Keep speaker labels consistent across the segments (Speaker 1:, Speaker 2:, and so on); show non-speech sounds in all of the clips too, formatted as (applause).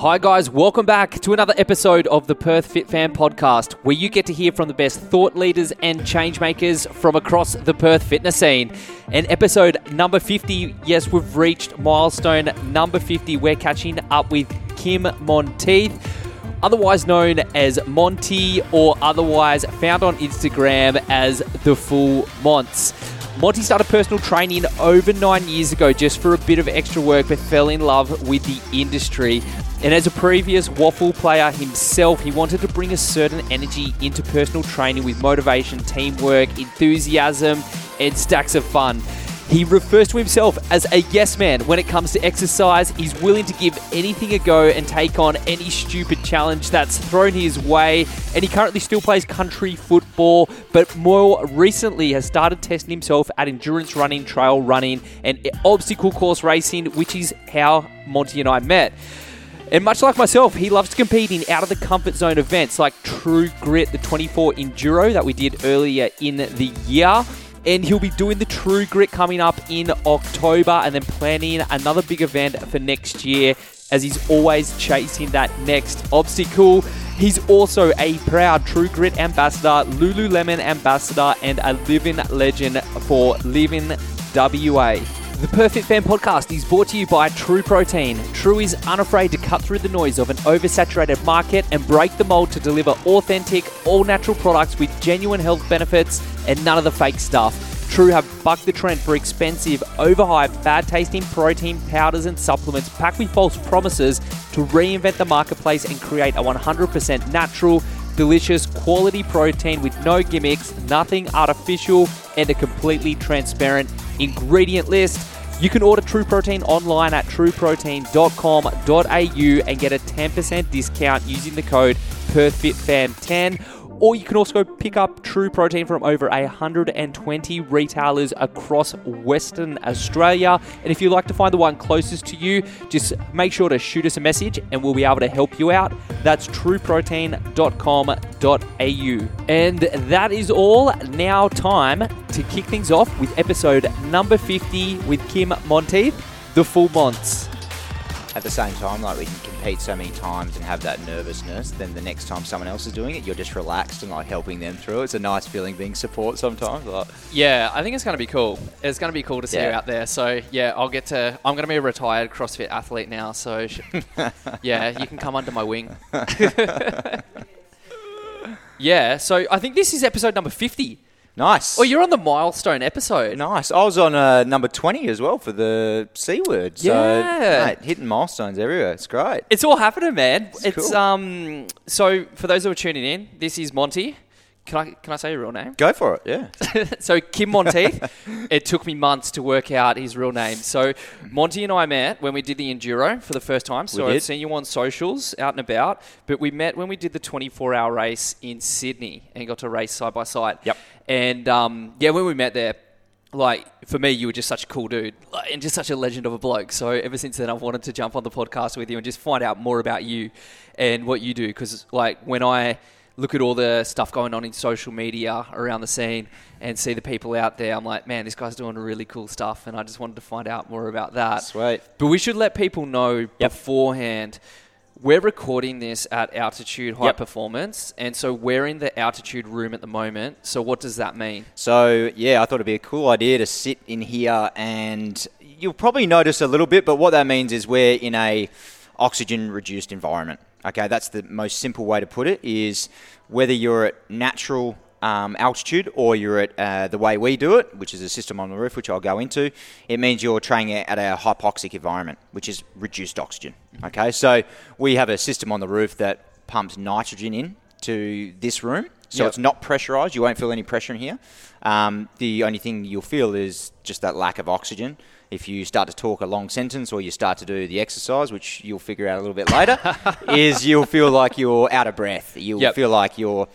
Speaker 1: Hi, guys. Welcome back to another episode of the Perth Fit Fam podcast, where you get to hear from the best thought leaders and change makers from across the Perth fitness scene. And episode number 50, yes, we've reached milestone number 50. We're catching up with Kim Monteith, otherwise known as Monty, or otherwise found on Instagram as The Full Monts. Monty started personal training over nine years ago just for a bit of extra work, but fell in love with the industry. And as a previous WAFL player himself, he wanted to bring a certain energy into personal training with motivation, teamwork, enthusiasm, and stacks of fun. He refers to himself as a yes man when it comes to exercise. He's willing to give anything a go and take on any stupid challenge that's thrown his way. And he currently still plays country football, but more recently has started testing himself at endurance running, trail running, and obstacle course racing, which is how Monty and I met. And much like myself, he loves to compete in out of the comfort zone events like True Grit, the 24 Enduro that we did earlier in the year. And he'll be doing the True Grit coming up in October and then planning another big event for next year as he's always chasing that next obstacle. He's also a proud True Grit ambassador, Lululemon ambassador, and a living legend for Living WA. The Perth Fit Fam podcast is brought to you by True Protein. True is unafraid to cut through the noise of an oversaturated market and break the mold to deliver authentic, all natural products with genuine health benefits and none of the fake stuff. True have bucked the trend for expensive, overhyped, bad tasting protein powders and supplements packed with false promises to reinvent the marketplace and create a 100% natural, delicious, quality protein with no gimmicks, nothing artificial, and a completely transparent ingredient list. You can order True Protein online at trueprotein.com.au and get a 10% discount using the code PerthFitFam10 or you can also pick up True Protein from over 120 retailers across Western Australia. And if you'd like to find the one closest to you, just make sure to shoot us a message and we'll be able to help you out. That's trueprotein.com.au. And that is all. Now, time to kick things off with episode number 50 with Kim Monteith, the Full Monts
Speaker 2: at the same time, like we can compete so many times and have that nervousness, then the next time someone else is doing it, you're just relaxed and like helping them through. It's a nice feeling being support sometimes. Like,
Speaker 1: yeah, I think it's going to be cool. It's going to be cool to see yeah. you out there. So yeah, I'll get to. I'm going to be a retired CrossFit athlete now. So (laughs) yeah, you can come under my wing. (laughs) yeah. So I think this is episode number fifty.
Speaker 2: Nice.
Speaker 1: Well, you're on the milestone episode.
Speaker 2: Nice. I was on uh, number 20 as well for the C word. So,
Speaker 1: yeah.
Speaker 2: Mate, hitting milestones everywhere. It's great.
Speaker 1: It's all happening, man.
Speaker 2: It's,
Speaker 1: it's
Speaker 2: cool.
Speaker 1: um so for those who are tuning in, this is Monty. Can I can I say your real name?
Speaker 2: Go for it. Yeah. (laughs)
Speaker 1: so Kim Monteith. (laughs) it took me months to work out his real name. So Monty and I met when we did the enduro for the first time. So I've seen you on socials out and about. But we met when we did the 24 hour race in Sydney and got to race side by side.
Speaker 2: Yep.
Speaker 1: And um, yeah, when we met there, like for me, you were just such a cool dude and just such a legend of a bloke. So ever since then, I've wanted to jump on the podcast with you and just find out more about you and what you do. Because like when I look at all the stuff going on in social media around the scene and see the people out there, I'm like, man, this guy's doing really cool stuff, and I just wanted to find out more about that.
Speaker 2: Sweet.
Speaker 1: But we should let people know yep. beforehand. We're recording this at altitude high yep. performance, and so we're in the altitude room at the moment. So what does that mean?
Speaker 2: So yeah, I thought it'd be a cool idea to sit in here, and you'll probably notice a little bit. But what that means is we're in a oxygen reduced environment. Okay, that's the most simple way to put it. Is whether you're at natural um, altitude or you're at uh, the way we do it, which is a system on the roof, which I'll go into, it means you're training at a hypoxic environment, which is reduced oxygen. Okay, so we have a system on the roof that pumps nitrogen in to this room. So yep. it's not pressurized. You won't feel any pressure in here. Um, the only thing you'll feel is just that lack of oxygen if you start to talk a long sentence or you start to do the exercise, which you'll figure out a little bit later, (laughs) is you'll feel like you're out of breath. You'll yep. feel like you're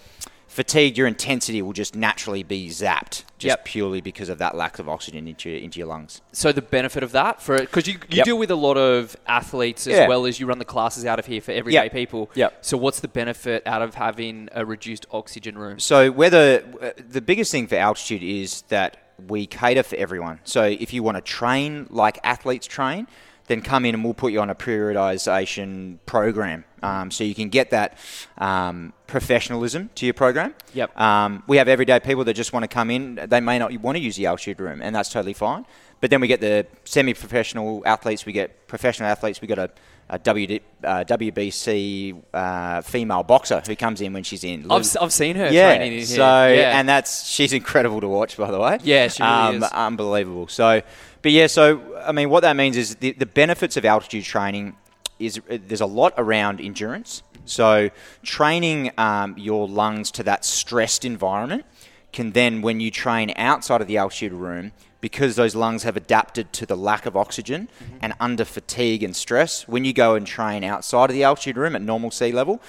Speaker 2: fatigued. Your intensity will just naturally be zapped, just yep. purely because of that lack of oxygen into your, into your lungs.
Speaker 1: So the benefit of that for because you, you yep. deal with a lot of athletes as yeah. well as you run the classes out of here for everyday people.
Speaker 2: Yep.
Speaker 1: So what's the benefit out of having a reduced oxygen room?
Speaker 2: So whether uh, the biggest thing for altitude is that we cater for everyone. So if you want to train like athletes train, then come in and we'll put you on a periodization program. Um, so you can get that um, professionalism to your program.
Speaker 1: Yep.
Speaker 2: Um, we have everyday people that just want to come in. They may not want to use the altitude room, and that's totally fine. But then we get the semi-professional athletes. We get professional athletes. We got a, a WD, uh, WBC uh, female boxer who comes in when she's in.
Speaker 1: I've, I've seen her
Speaker 2: yeah.
Speaker 1: training in here.
Speaker 2: So
Speaker 1: yeah.
Speaker 2: and that's she's incredible to watch, by the way.
Speaker 1: Yeah, she really
Speaker 2: um,
Speaker 1: is.
Speaker 2: Unbelievable. So, but yeah, so I mean, what that means is the, the benefits of altitude training is uh, there's a lot around endurance. So training um, your lungs to that stressed environment can then, when you train outside of the altitude room, because those lungs have adapted to the lack of oxygen and under fatigue and stress, when you go and train outside of the altitude room at normal sea level,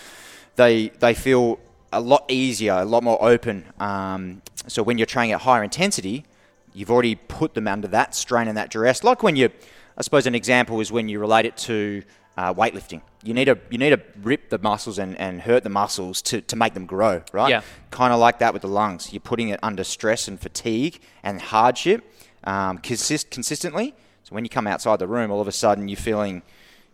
Speaker 2: they they feel a lot easier, a lot more open. Um, so when you're training at higher intensity, you've already put them under that strain and that duress. Like when you, I suppose an example is when you relate it to uh, weightlifting. You need to you need to rip the muscles and, and hurt the muscles to, to make them grow, right?
Speaker 1: Yeah.
Speaker 2: Kind of like that with the lungs. You're putting it under stress and fatigue and hardship um, consist- consistently. So when you come outside the room, all of a sudden you're feeling,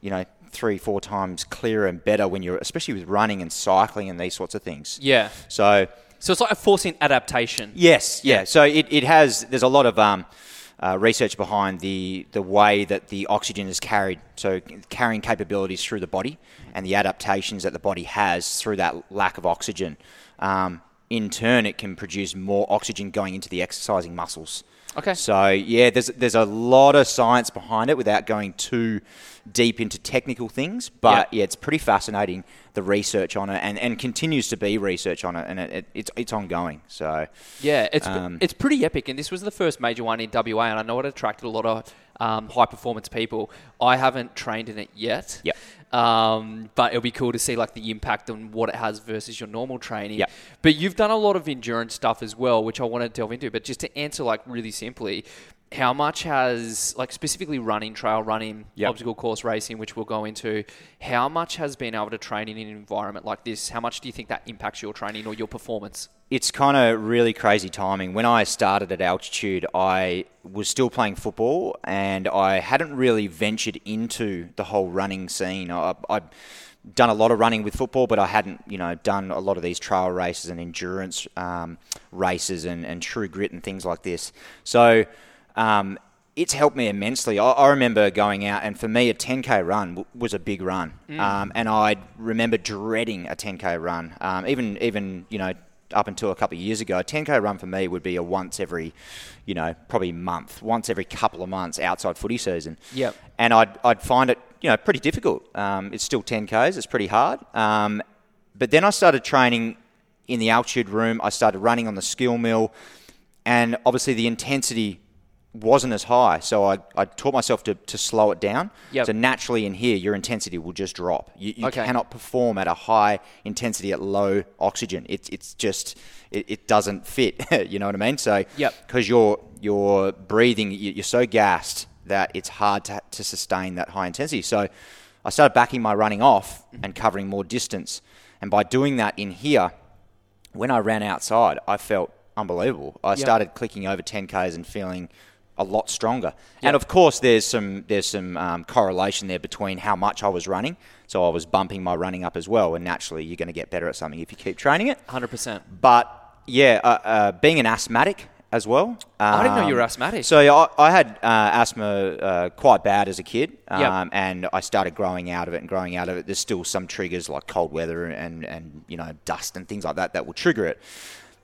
Speaker 2: you know, three, four times clearer and better when you're, especially with running and cycling and these sorts of things.
Speaker 1: yeah.
Speaker 2: So
Speaker 1: So it's like a forcing adaptation.
Speaker 2: Yes, yeah. So it, it has. There's a lot of um, uh, research behind the the way that the oxygen is carried. So carrying capabilities through the body and the adaptations that the body has through that lack of oxygen. Um, in turn, it can produce more oxygen going into the exercising muscles.
Speaker 1: Okay.
Speaker 2: So yeah, there's there's a lot of science behind it without going too deep into technical things, but
Speaker 1: Yeah.
Speaker 2: yeah, it's pretty fascinating the research on it, and, and continues to be research on it, and it, it, it's it's ongoing. So
Speaker 1: Yeah, it's
Speaker 2: Um,
Speaker 1: it's pretty epic, and this was the first major one in WA, and I know it attracted a lot of um, high performance people. I haven't trained in it yet.
Speaker 2: Yep.
Speaker 1: Um, but it'll be cool to see like the impact on what it has versus your normal training.
Speaker 2: Yep.
Speaker 1: But you've done a lot of endurance stuff as well, which I want to delve into. But just to answer like really simply, how much has like specifically running, trail running,
Speaker 2: Yep.
Speaker 1: obstacle course racing, which we'll go into, how much has been able to train in an environment like this? How much do you think that impacts your training or your performance?
Speaker 2: it's kind of really crazy timing. When I started at altitude, I was still playing football and I hadn't really ventured into the whole running scene. I, I'd done a lot of running with football, but I hadn't, you know, done a lot of these trail races and endurance um, races and, and true grit and things like this. So um, it's helped me immensely. I, I remember going out, and for me, a 10k run w- was a big run, um, and I remember dreading a 10k run. Um, even even you know up until a couple of years ago, a 10k run for me would be a once every, you know, probably month, once every couple of months outside footy season.
Speaker 1: Yep.
Speaker 2: And I'd I'd find it you know pretty difficult. Um, it's still 10ks, it's pretty hard. Um, but then I started training in the altitude room. I started running on the Skillmill, and obviously the intensity wasn't as high. So I, I taught myself to, to slow it down.
Speaker 1: Yep.
Speaker 2: So naturally in here, your intensity will just drop. You, you
Speaker 1: Okay.
Speaker 2: cannot perform at a high intensity at low oxygen. It, it's just, it, it doesn't fit. (laughs) you know what I mean? So
Speaker 1: Yep.
Speaker 2: because you're, you're breathing, you- you're so gassed that it's hard to, to sustain that high intensity. So I started backing my running off and covering more distance. And by doing that in here, when I ran outside, I felt unbelievable. I started clicking over 10k's and feeling a lot stronger. And of course, there's some there's some um, correlation there between how much I was running. So I was bumping my running up as well, and naturally, you're going to get better at something if you keep training it.
Speaker 1: 100%.
Speaker 2: But yeah, uh, uh, being an asthmatic as well.
Speaker 1: I didn't know you were
Speaker 2: um,
Speaker 1: asthmatic.
Speaker 2: So I, I had uh, asthma uh, quite bad as a kid, um,
Speaker 1: Yep.
Speaker 2: and I started growing out of it and growing out of it. There's still some triggers like cold weather and and you know dust and things like that that will trigger it.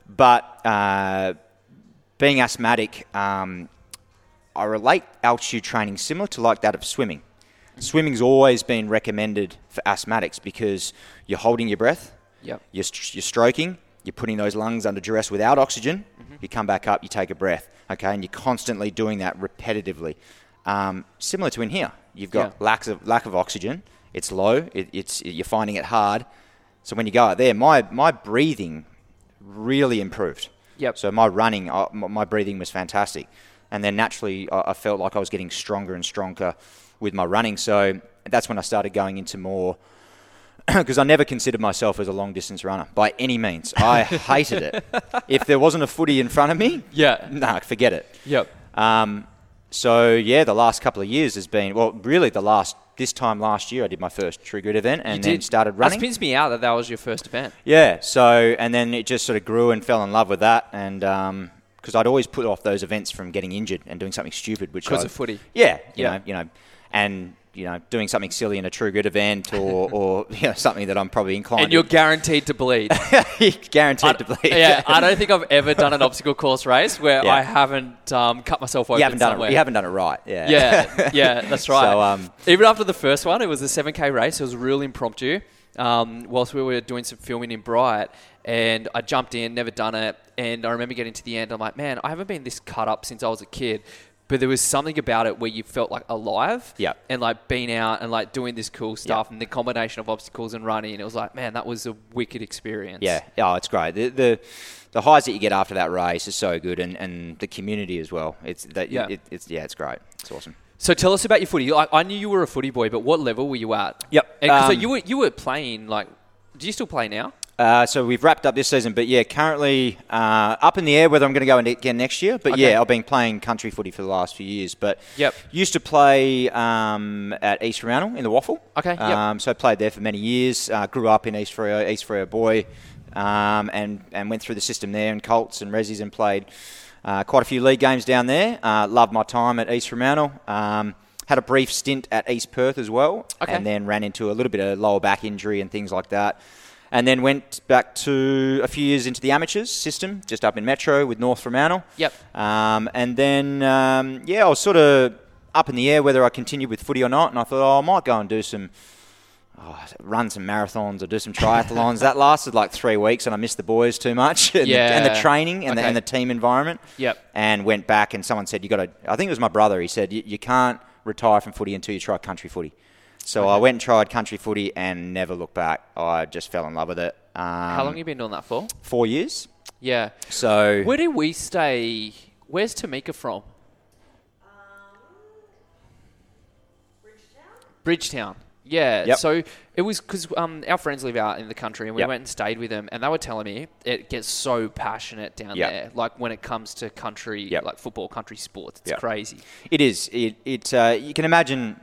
Speaker 2: But uh, being asthmatic, um, I relate altitude training similar to like that of swimming. Swimming's always been recommended for asthmatics because you're holding your breath,
Speaker 1: Yep.
Speaker 2: you're, st- you're stroking, you're putting those lungs under duress without oxygen. You come back up, you take a breath, okay, and you're constantly doing that repetitively. Um, similar to in here, you've got
Speaker 1: Yeah.
Speaker 2: lack of lack of oxygen. It's low. It, it's you're finding it hard. So when you go out there, my my breathing really improved.
Speaker 1: Yep.
Speaker 2: So my running, uh, my breathing was fantastic, and then naturally I, I felt like I was getting stronger and stronger with my running. So that's when I started going into more (clears throat) because I never considered myself as a long distance runner by any means. I (laughs) hated it. If there wasn't a footy in front of me,
Speaker 1: Yeah.
Speaker 2: nah, forget it.
Speaker 1: Yep.
Speaker 2: Um, so yeah, the last couple of years has been well, really the last this time last year I did my first True Grit event and then started running.
Speaker 1: That spins me out that that was your first event.
Speaker 2: Yeah, so and then it just sort of grew and fell in love with that, and because I'd always put off those events from getting injured and doing something stupid, which
Speaker 1: Because
Speaker 2: I-
Speaker 1: of footy.
Speaker 2: Yeah, you
Speaker 1: Yeah.
Speaker 2: know, you know, and you know, doing something silly in a True Grit event or (laughs) or you know, something that I'm probably inclined.
Speaker 1: And you're guaranteed to bleed. (laughs)
Speaker 2: guaranteed to bleed.
Speaker 1: yeah, (laughs) I don't think I've ever done an obstacle course race where
Speaker 2: Yeah.
Speaker 1: I haven't um, cut myself open
Speaker 2: you haven't done
Speaker 1: somewhere.
Speaker 2: it. You haven't done it right. Yeah.
Speaker 1: Yeah, yeah, that's right.
Speaker 2: So, um,
Speaker 1: Even after the first one, it was a 7K race. It was real impromptu. Um, whilst we were doing some filming in Bright, and I jumped in, never done it, and I remember getting to the end. I'm like, man, I haven't been this cut up since I was a kid. But there was something about it where you felt like alive,
Speaker 2: Yeah.
Speaker 1: and like being out and like doing this cool stuff, and the combination of obstacles and running. And it was like, man, that was a wicked experience.
Speaker 2: Yeah, oh, it's great. The, the the highs that you get after that race is so good, and, and the community as well. It's that
Speaker 1: Yeah.
Speaker 2: it, it's yeah, it's great. It's awesome.
Speaker 1: So tell us about your footy. I, I knew you were a footy boy, but what level were you at?
Speaker 2: Yep.
Speaker 1: And, so
Speaker 2: Um,
Speaker 1: you were you were playing like. Do you still play now?
Speaker 2: Uh, so we've wrapped up this season, but yeah, currently uh, up in the air whether I'm going to go in again next year. But
Speaker 1: Okay.
Speaker 2: yeah, I've been playing country footy for the last few years. But
Speaker 1: Yep.
Speaker 2: used to play um, at East Fremantle in the WAFL.
Speaker 1: Okay, yep.
Speaker 2: Um, so I played there for many years. Uh, grew up in East Freo, East Freo boy, um, and and went through the system there and Colts and Resis and played uh, quite a few league games down there. Uh, loved my time at East Fremantle. Um, had a brief stint at East Perth as well,
Speaker 1: Okay.
Speaker 2: and then ran into a little bit of lower back injury and things like that. And then went back to a few years into the amateurs system, just up in Metro with North Fremantle.
Speaker 1: Yep.
Speaker 2: Um, and then, um, yeah, I was sort of up in the air whether I continued with footy or not. And I thought, oh, I might go and do some, oh, run some marathons or do some triathlons. (laughs) that lasted like three weeks, and I missed the boys too much, (laughs) and, the, and the training and, the, and the team environment.
Speaker 1: Yep.
Speaker 2: And went back, and someone said, you got to. I think it was my brother. He said, you, you can't retire from footy until you try country footy. So I went and tried country footy and never looked back. I just fell in love with it. Um,
Speaker 1: How long have you been doing that for?
Speaker 2: Four years.
Speaker 1: Yeah.
Speaker 2: So
Speaker 1: Where do we stay? Where's Tamika from? Um, Bridgetown. Bridgetown. Yeah.
Speaker 2: Yep.
Speaker 1: So it was because um, our friends live out in the country, and we
Speaker 2: Yep.
Speaker 1: went and stayed with them, and they were telling me it gets so passionate down
Speaker 2: Yep.
Speaker 1: there. Like when it comes to country,
Speaker 2: Yep.
Speaker 1: like football, country sports, it's
Speaker 2: Yep.
Speaker 1: crazy.
Speaker 2: It is. It. it uh, you can imagine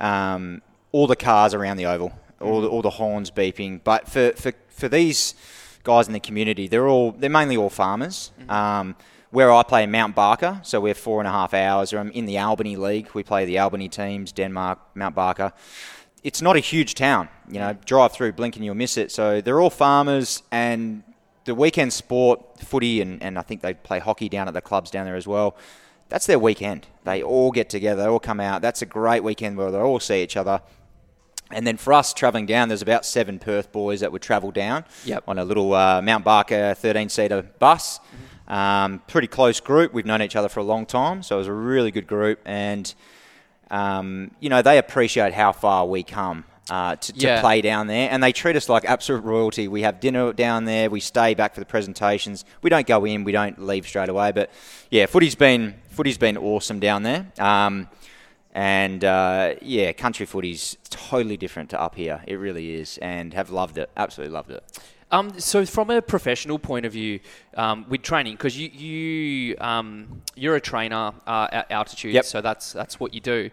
Speaker 2: um, all the cars around the oval, all the, mm. all the horns beeping. But for, for, for these guys in the community, they're all they're mainly all farmers. Mm-hmm. Um, where I play Mount Barker, so we're four and a half hours. I'm in the Albany League. We play the Albany teams, Denmark, Mount Barker. It's not a huge town. You know, mm. drive through, blink and you'll miss it. So they're all farmers, and the weekend sport, footy, and, and I think they play hockey down at the clubs down there as well that's their weekend. They mm. all get together, they all come out. That's a great weekend where they all see each other. And then for us travelling down, there's about seven Perth boys that would travel down
Speaker 1: Yep.
Speaker 2: on a little uh, Mount Barker 13 seater bus. Um, pretty close group. We've known each other for a long time, so it was a really good group. And, um, you know, they appreciate how far we come. Uh, to, to play down there, and they treat us like absolute royalty. We have dinner down there. We stay back for the presentations. We don't go in. We don't leave straight away. But yeah, footy's been footy's been awesome down there. Um, and uh, yeah, country footy's totally different to up here. It really is, and have loved it. Absolutely loved it.
Speaker 1: Um, so from a professional point of view, um, with training, because you you um, you're a trainer uh, at altitude,
Speaker 2: Yep.
Speaker 1: so that's that's what you do.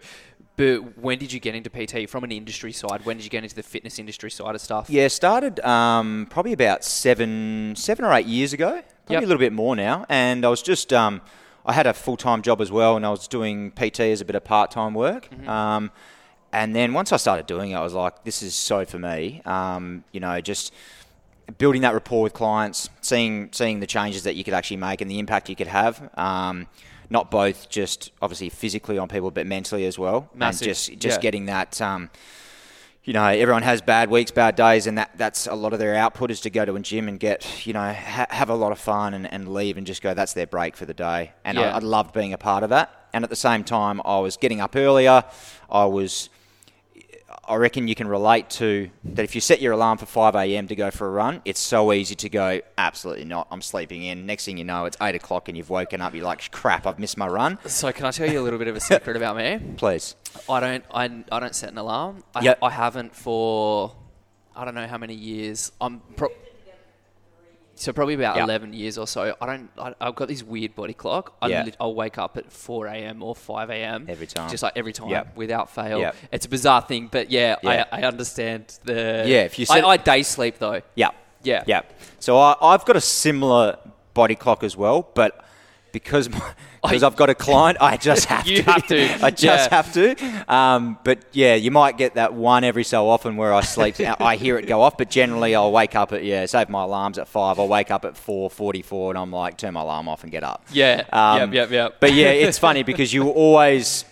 Speaker 1: But when did you get into PT from an industry side? When did you get into the fitness industry side of stuff?
Speaker 2: Yeah, started um, probably about seven, seven or eight years ago. Probably
Speaker 1: Yep.
Speaker 2: a little bit more now. And I was just, um, I had a full time job as well, and I was doing PT as a bit of part time work. Um, and then once I started doing it, I was like, this is so for me. Um, you know, just building that rapport with clients, seeing seeing the changes that you could actually make and the impact you could have. Um, not both just obviously physically on people, but mentally as well.
Speaker 1: Massive,
Speaker 2: And just just
Speaker 1: yeah.
Speaker 2: getting that. Um, you know, everyone has bad weeks, bad days, and that, that's a lot of their output is to go to a gym and get, you know, ha- have a lot of fun and, and leave and just go, that's their break for the day. And
Speaker 1: Yeah.
Speaker 2: I, I loved being a part of that. And at the same time, I was getting up earlier. I was, I reckon you can relate to that if you set your alarm for 5 a.m. to go for a run, it's so easy to go, absolutely not, I'm sleeping in. Next thing you know, it's 8 o'clock and you've woken up, you're like, crap, I've missed my run.
Speaker 1: So can I tell you a little bit of a secret about me? (laughs)
Speaker 2: Please.
Speaker 1: I don't I, I don't set an alarm. I,
Speaker 2: Yep.
Speaker 1: I haven't for I don't know how many years. I'm pro- So probably about
Speaker 2: Yeah.
Speaker 1: 11 years or so. I don't. I, I've got this weird body clock. I
Speaker 2: Yeah.
Speaker 1: I'll wake up at 4 a.m. or 5 a.m.
Speaker 2: Every time.
Speaker 1: Just like every time,
Speaker 2: Yeah.
Speaker 1: without fail.
Speaker 2: Yeah.
Speaker 1: It's a bizarre thing, but yeah,
Speaker 2: Yeah.
Speaker 1: I, I understand the.
Speaker 2: Yeah, if you
Speaker 1: I, I day sleep though.
Speaker 2: Yeah.
Speaker 1: Yeah.
Speaker 2: Yeah. So I, I've got a similar body clock as well, but because because I've got a client, I just (laughs) have
Speaker 1: You
Speaker 2: to.
Speaker 1: have to, (laughs)
Speaker 2: I just
Speaker 1: yeah.
Speaker 2: have to. Um, but yeah, you might get that one every so often where I sleep. (laughs) I hear it go off, but generally I'll wake up at yeah. Save my alarms at five. I'll wake up at four forty-four, and I'm like, turn my alarm off and get up.
Speaker 1: Yeah.
Speaker 2: Um,
Speaker 1: yep. Yep. Yep.
Speaker 2: But yeah, it's funny because you always,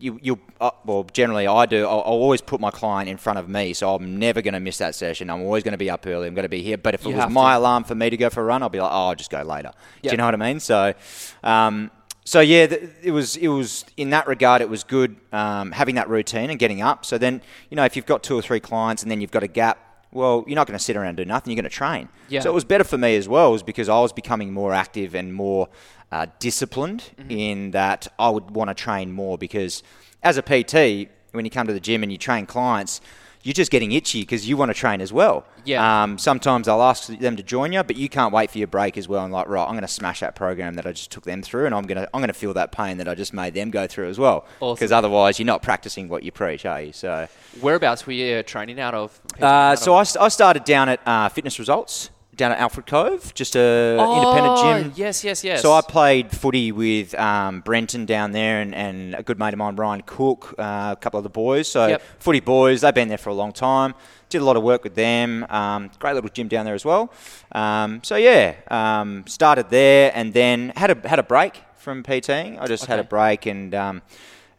Speaker 2: you you uh, well, generally I do. I'll, I'll always put my client in front of me, so I'm never going to miss that session. I'm always going to be up early. I'm going to be here. But if it was my
Speaker 1: to.
Speaker 2: alarm for me to go for a run, I'll be like, oh, I'll just go later. Do you know what I mean? So, um, so yeah, th- it was it was in that regard, it was good um, having that routine and getting up. So then, you know, if you've got two or three clients and then you've got a gap. Well, you're not going to sit around and do nothing. You're going to train.
Speaker 1: Yeah.
Speaker 2: So it was better for me as well, was because I was becoming more active and more uh, disciplined
Speaker 1: Mm-hmm.
Speaker 2: in that I would want to train more because as a PT, when you come to the gym and you train clients, you're just getting itchy because you want to train as well.
Speaker 1: Yeah.
Speaker 2: Um, sometimes I'll ask them to join you, but you can't wait for your break as well. And like, right, I'm going to smash that program that I just took them through, and I'm going to I'm going to feel that pain that I just made them go through as well.
Speaker 1: Awesome.
Speaker 2: Because otherwise, you're not practicing what you preach, are you? So.
Speaker 1: Whereabouts were you training out of?
Speaker 2: Uh, so I, st- I started down at uh, Fitness Results down at Alfred Cove, just a
Speaker 1: oh,
Speaker 2: independent gym.
Speaker 1: Yes. Yes. Yes.
Speaker 2: So I played footy with um, Brenton down there and, and a good mate of mine, Ryan Cook, uh, a couple of the boys. So
Speaker 1: Yep.
Speaker 2: footy boys, they've been there for a long time. Did a lot of work with them. Um, great little gym down there as well. Um, so yeah, um, started there and then had a had a break from PTing. I just had a break and um,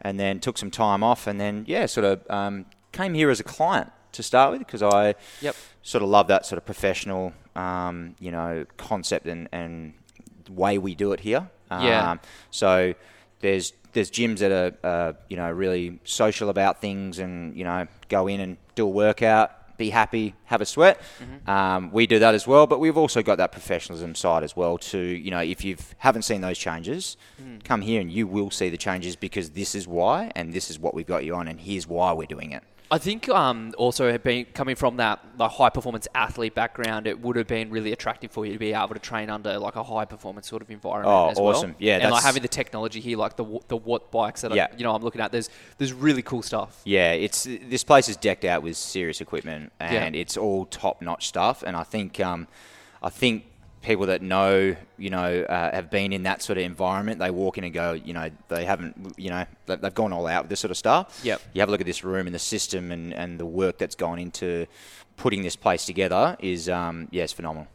Speaker 2: and then took some time off and then yeah, sort of um, came here as a client to start with because I
Speaker 1: Yep.
Speaker 2: sort of love that sort of professional, um, you know, concept and, and way we do it here.
Speaker 1: Yeah.
Speaker 2: Um, so there's there's gyms that are uh, you know really social about things and you know go in and do a workout, be happy, have a sweat.
Speaker 1: Mm-hmm.
Speaker 2: Um, we do that as well, but we've also got that professionalism side as well. To you know, if you haven't seen those changes,
Speaker 1: Mm.
Speaker 2: come here and you will see the changes because this is why and this is what we've got you on and here's why we're doing it.
Speaker 1: I think um, also being coming from that like high performance athlete background, it would have been really attractive for you to be able to train under like a high performance sort of environment.
Speaker 2: Oh,
Speaker 1: as well.
Speaker 2: awesome. Yeah,
Speaker 1: and like having the technology here, like the the watt bikes that
Speaker 2: Yeah.
Speaker 1: I, you know I'm looking at. There's there's really cool stuff.
Speaker 2: Yeah, it's this place is decked out with serious equipment,
Speaker 1: Yeah.
Speaker 2: and it's all top-notch stuff. And I think, um, I think people that know, you know, uh, have been in that sort of environment, they walk in and go, you know, they haven't, you know, they- they've gone all out with this sort of stuff.
Speaker 1: Yep.
Speaker 2: You have a look at this room and the system and, and the work that's gone into putting this place together is, um, yeah, it's phenomenal.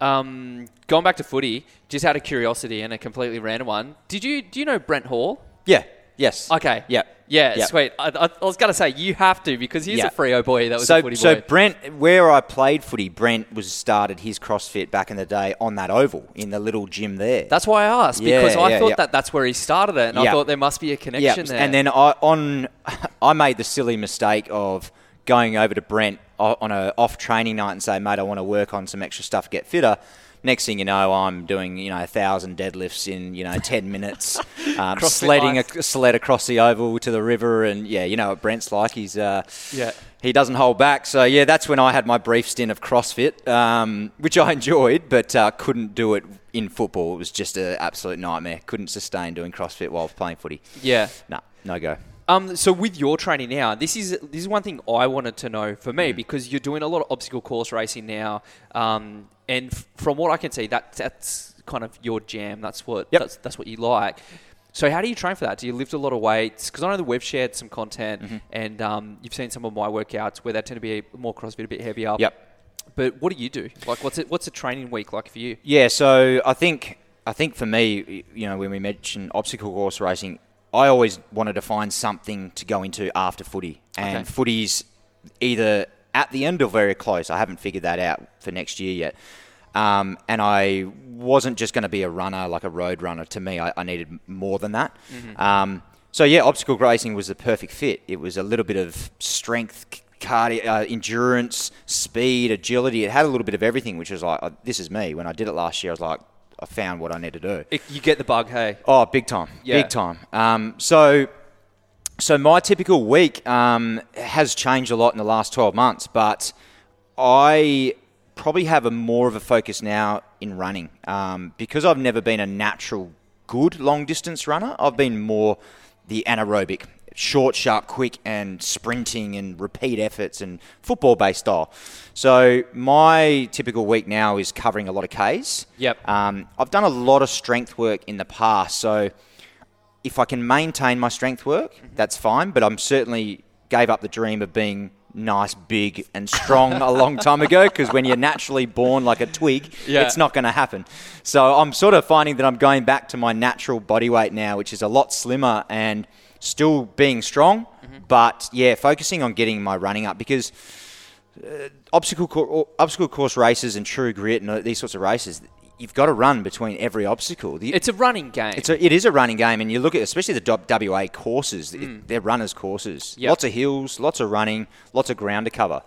Speaker 1: Um, going back to footy, just out of curiosity and a completely random one. Did you do you know Brent Hall?
Speaker 2: Yeah. Yes.
Speaker 1: Okay.
Speaker 2: Yeah.
Speaker 1: Yeah,
Speaker 2: Yeah.
Speaker 1: sweet. I, I, I was going to say you have to because he's
Speaker 2: Yeah.
Speaker 1: a Freo boy that was
Speaker 2: so,
Speaker 1: a footy
Speaker 2: so. Brent, where I played footy, Brent was started his CrossFit back in the day on that oval in the little gym there.
Speaker 1: That's why I asked
Speaker 2: Yeah,
Speaker 1: because I
Speaker 2: yeah,
Speaker 1: thought
Speaker 2: yeah.
Speaker 1: that that's where he started it, and I thought there must be a connection there.
Speaker 2: And then I on (laughs) I made the silly mistake of going over to Brent on a off training night and say, mate, I want to work on some extra stuff, get fitter. Next thing you know, I'm doing you know a thousand deadlifts in you know ten minutes, (laughs) um, sledding a sled across the oval to the river, and yeah, you know what Brent's like. He's uh,
Speaker 1: Yeah.
Speaker 2: he doesn't hold back. So yeah, that's when I had my brief stint of CrossFit, um, which I enjoyed, but uh, couldn't do it in football. It was just an absolute nightmare. Couldn't sustain doing CrossFit while playing footy.
Speaker 1: yeah.
Speaker 2: No, no go.
Speaker 1: Um, so with your training now, this is this is one thing I wanted to know for
Speaker 2: Mm.
Speaker 1: me because you're doing a lot of obstacle course racing now, um, and from what I can see, that that's kind of your jam. That's what
Speaker 2: Yep.
Speaker 1: that's that's what you like. So how do you train for that? Do you lift a lot of weights? Because I know that we've shared some content,
Speaker 2: Mm-hmm.
Speaker 1: and um, you've seen some of my workouts where they tend to be more CrossFit, a bit heavier.
Speaker 2: Yep.
Speaker 1: But what do you do? Like, what's it? What's a training week like for you?
Speaker 2: Yeah, so I think I think for me, you know, when we mentioned obstacle course racing, I always wanted to find something to go into after footy, and
Speaker 1: Okay.
Speaker 2: footy's either at the end or very close. I haven't figured that out for next year yet. Um, and I wasn't just going to be a runner, like a road runner. To me, I, I needed more than that. Um, so yeah, obstacle racing was the perfect fit. It was a little bit of strength, cardio, uh, endurance, speed, agility. It had a little bit of everything, which was like, uh, this is me. When I did it last year, I was like, I found what I need to do.
Speaker 1: It, you get the bug, hey?
Speaker 2: Oh, big time,
Speaker 1: Yeah.
Speaker 2: big time. Um, so, so my typical week um, has changed a lot in the last twelve months, but I probably have a more of a focus now in running um, because I've never been a natural good long distance runner. I've been more the anaerobic, short, sharp, quick, and sprinting and repeat efforts and football based style. So my typical week now is covering a lot of Ks.
Speaker 1: Yep.
Speaker 2: Um, I've done a lot of strength work in the past, so if I can maintain my strength work, mm-hmm. that's fine. But I'm certainly gave up the dream of being nice, big, and strong a long time ago because when you're naturally born like a twig,
Speaker 1: Yeah.
Speaker 2: it's not going to happen. So I'm sort of finding that I'm going back to my natural body weight now, which is a lot slimmer and still being strong, mm-hmm. but yeah, focusing on getting my running up because uh, obstacle obstacle course races and true grit and uh, these sorts of races. You've got to run between every obstacle. The-
Speaker 1: It's a running game.
Speaker 2: it's a, it is a running game, and you look at especially the WA courses. it- they're runners' courses.
Speaker 1: Yep.
Speaker 2: Lots of hills, lots of running, lots of ground to cover.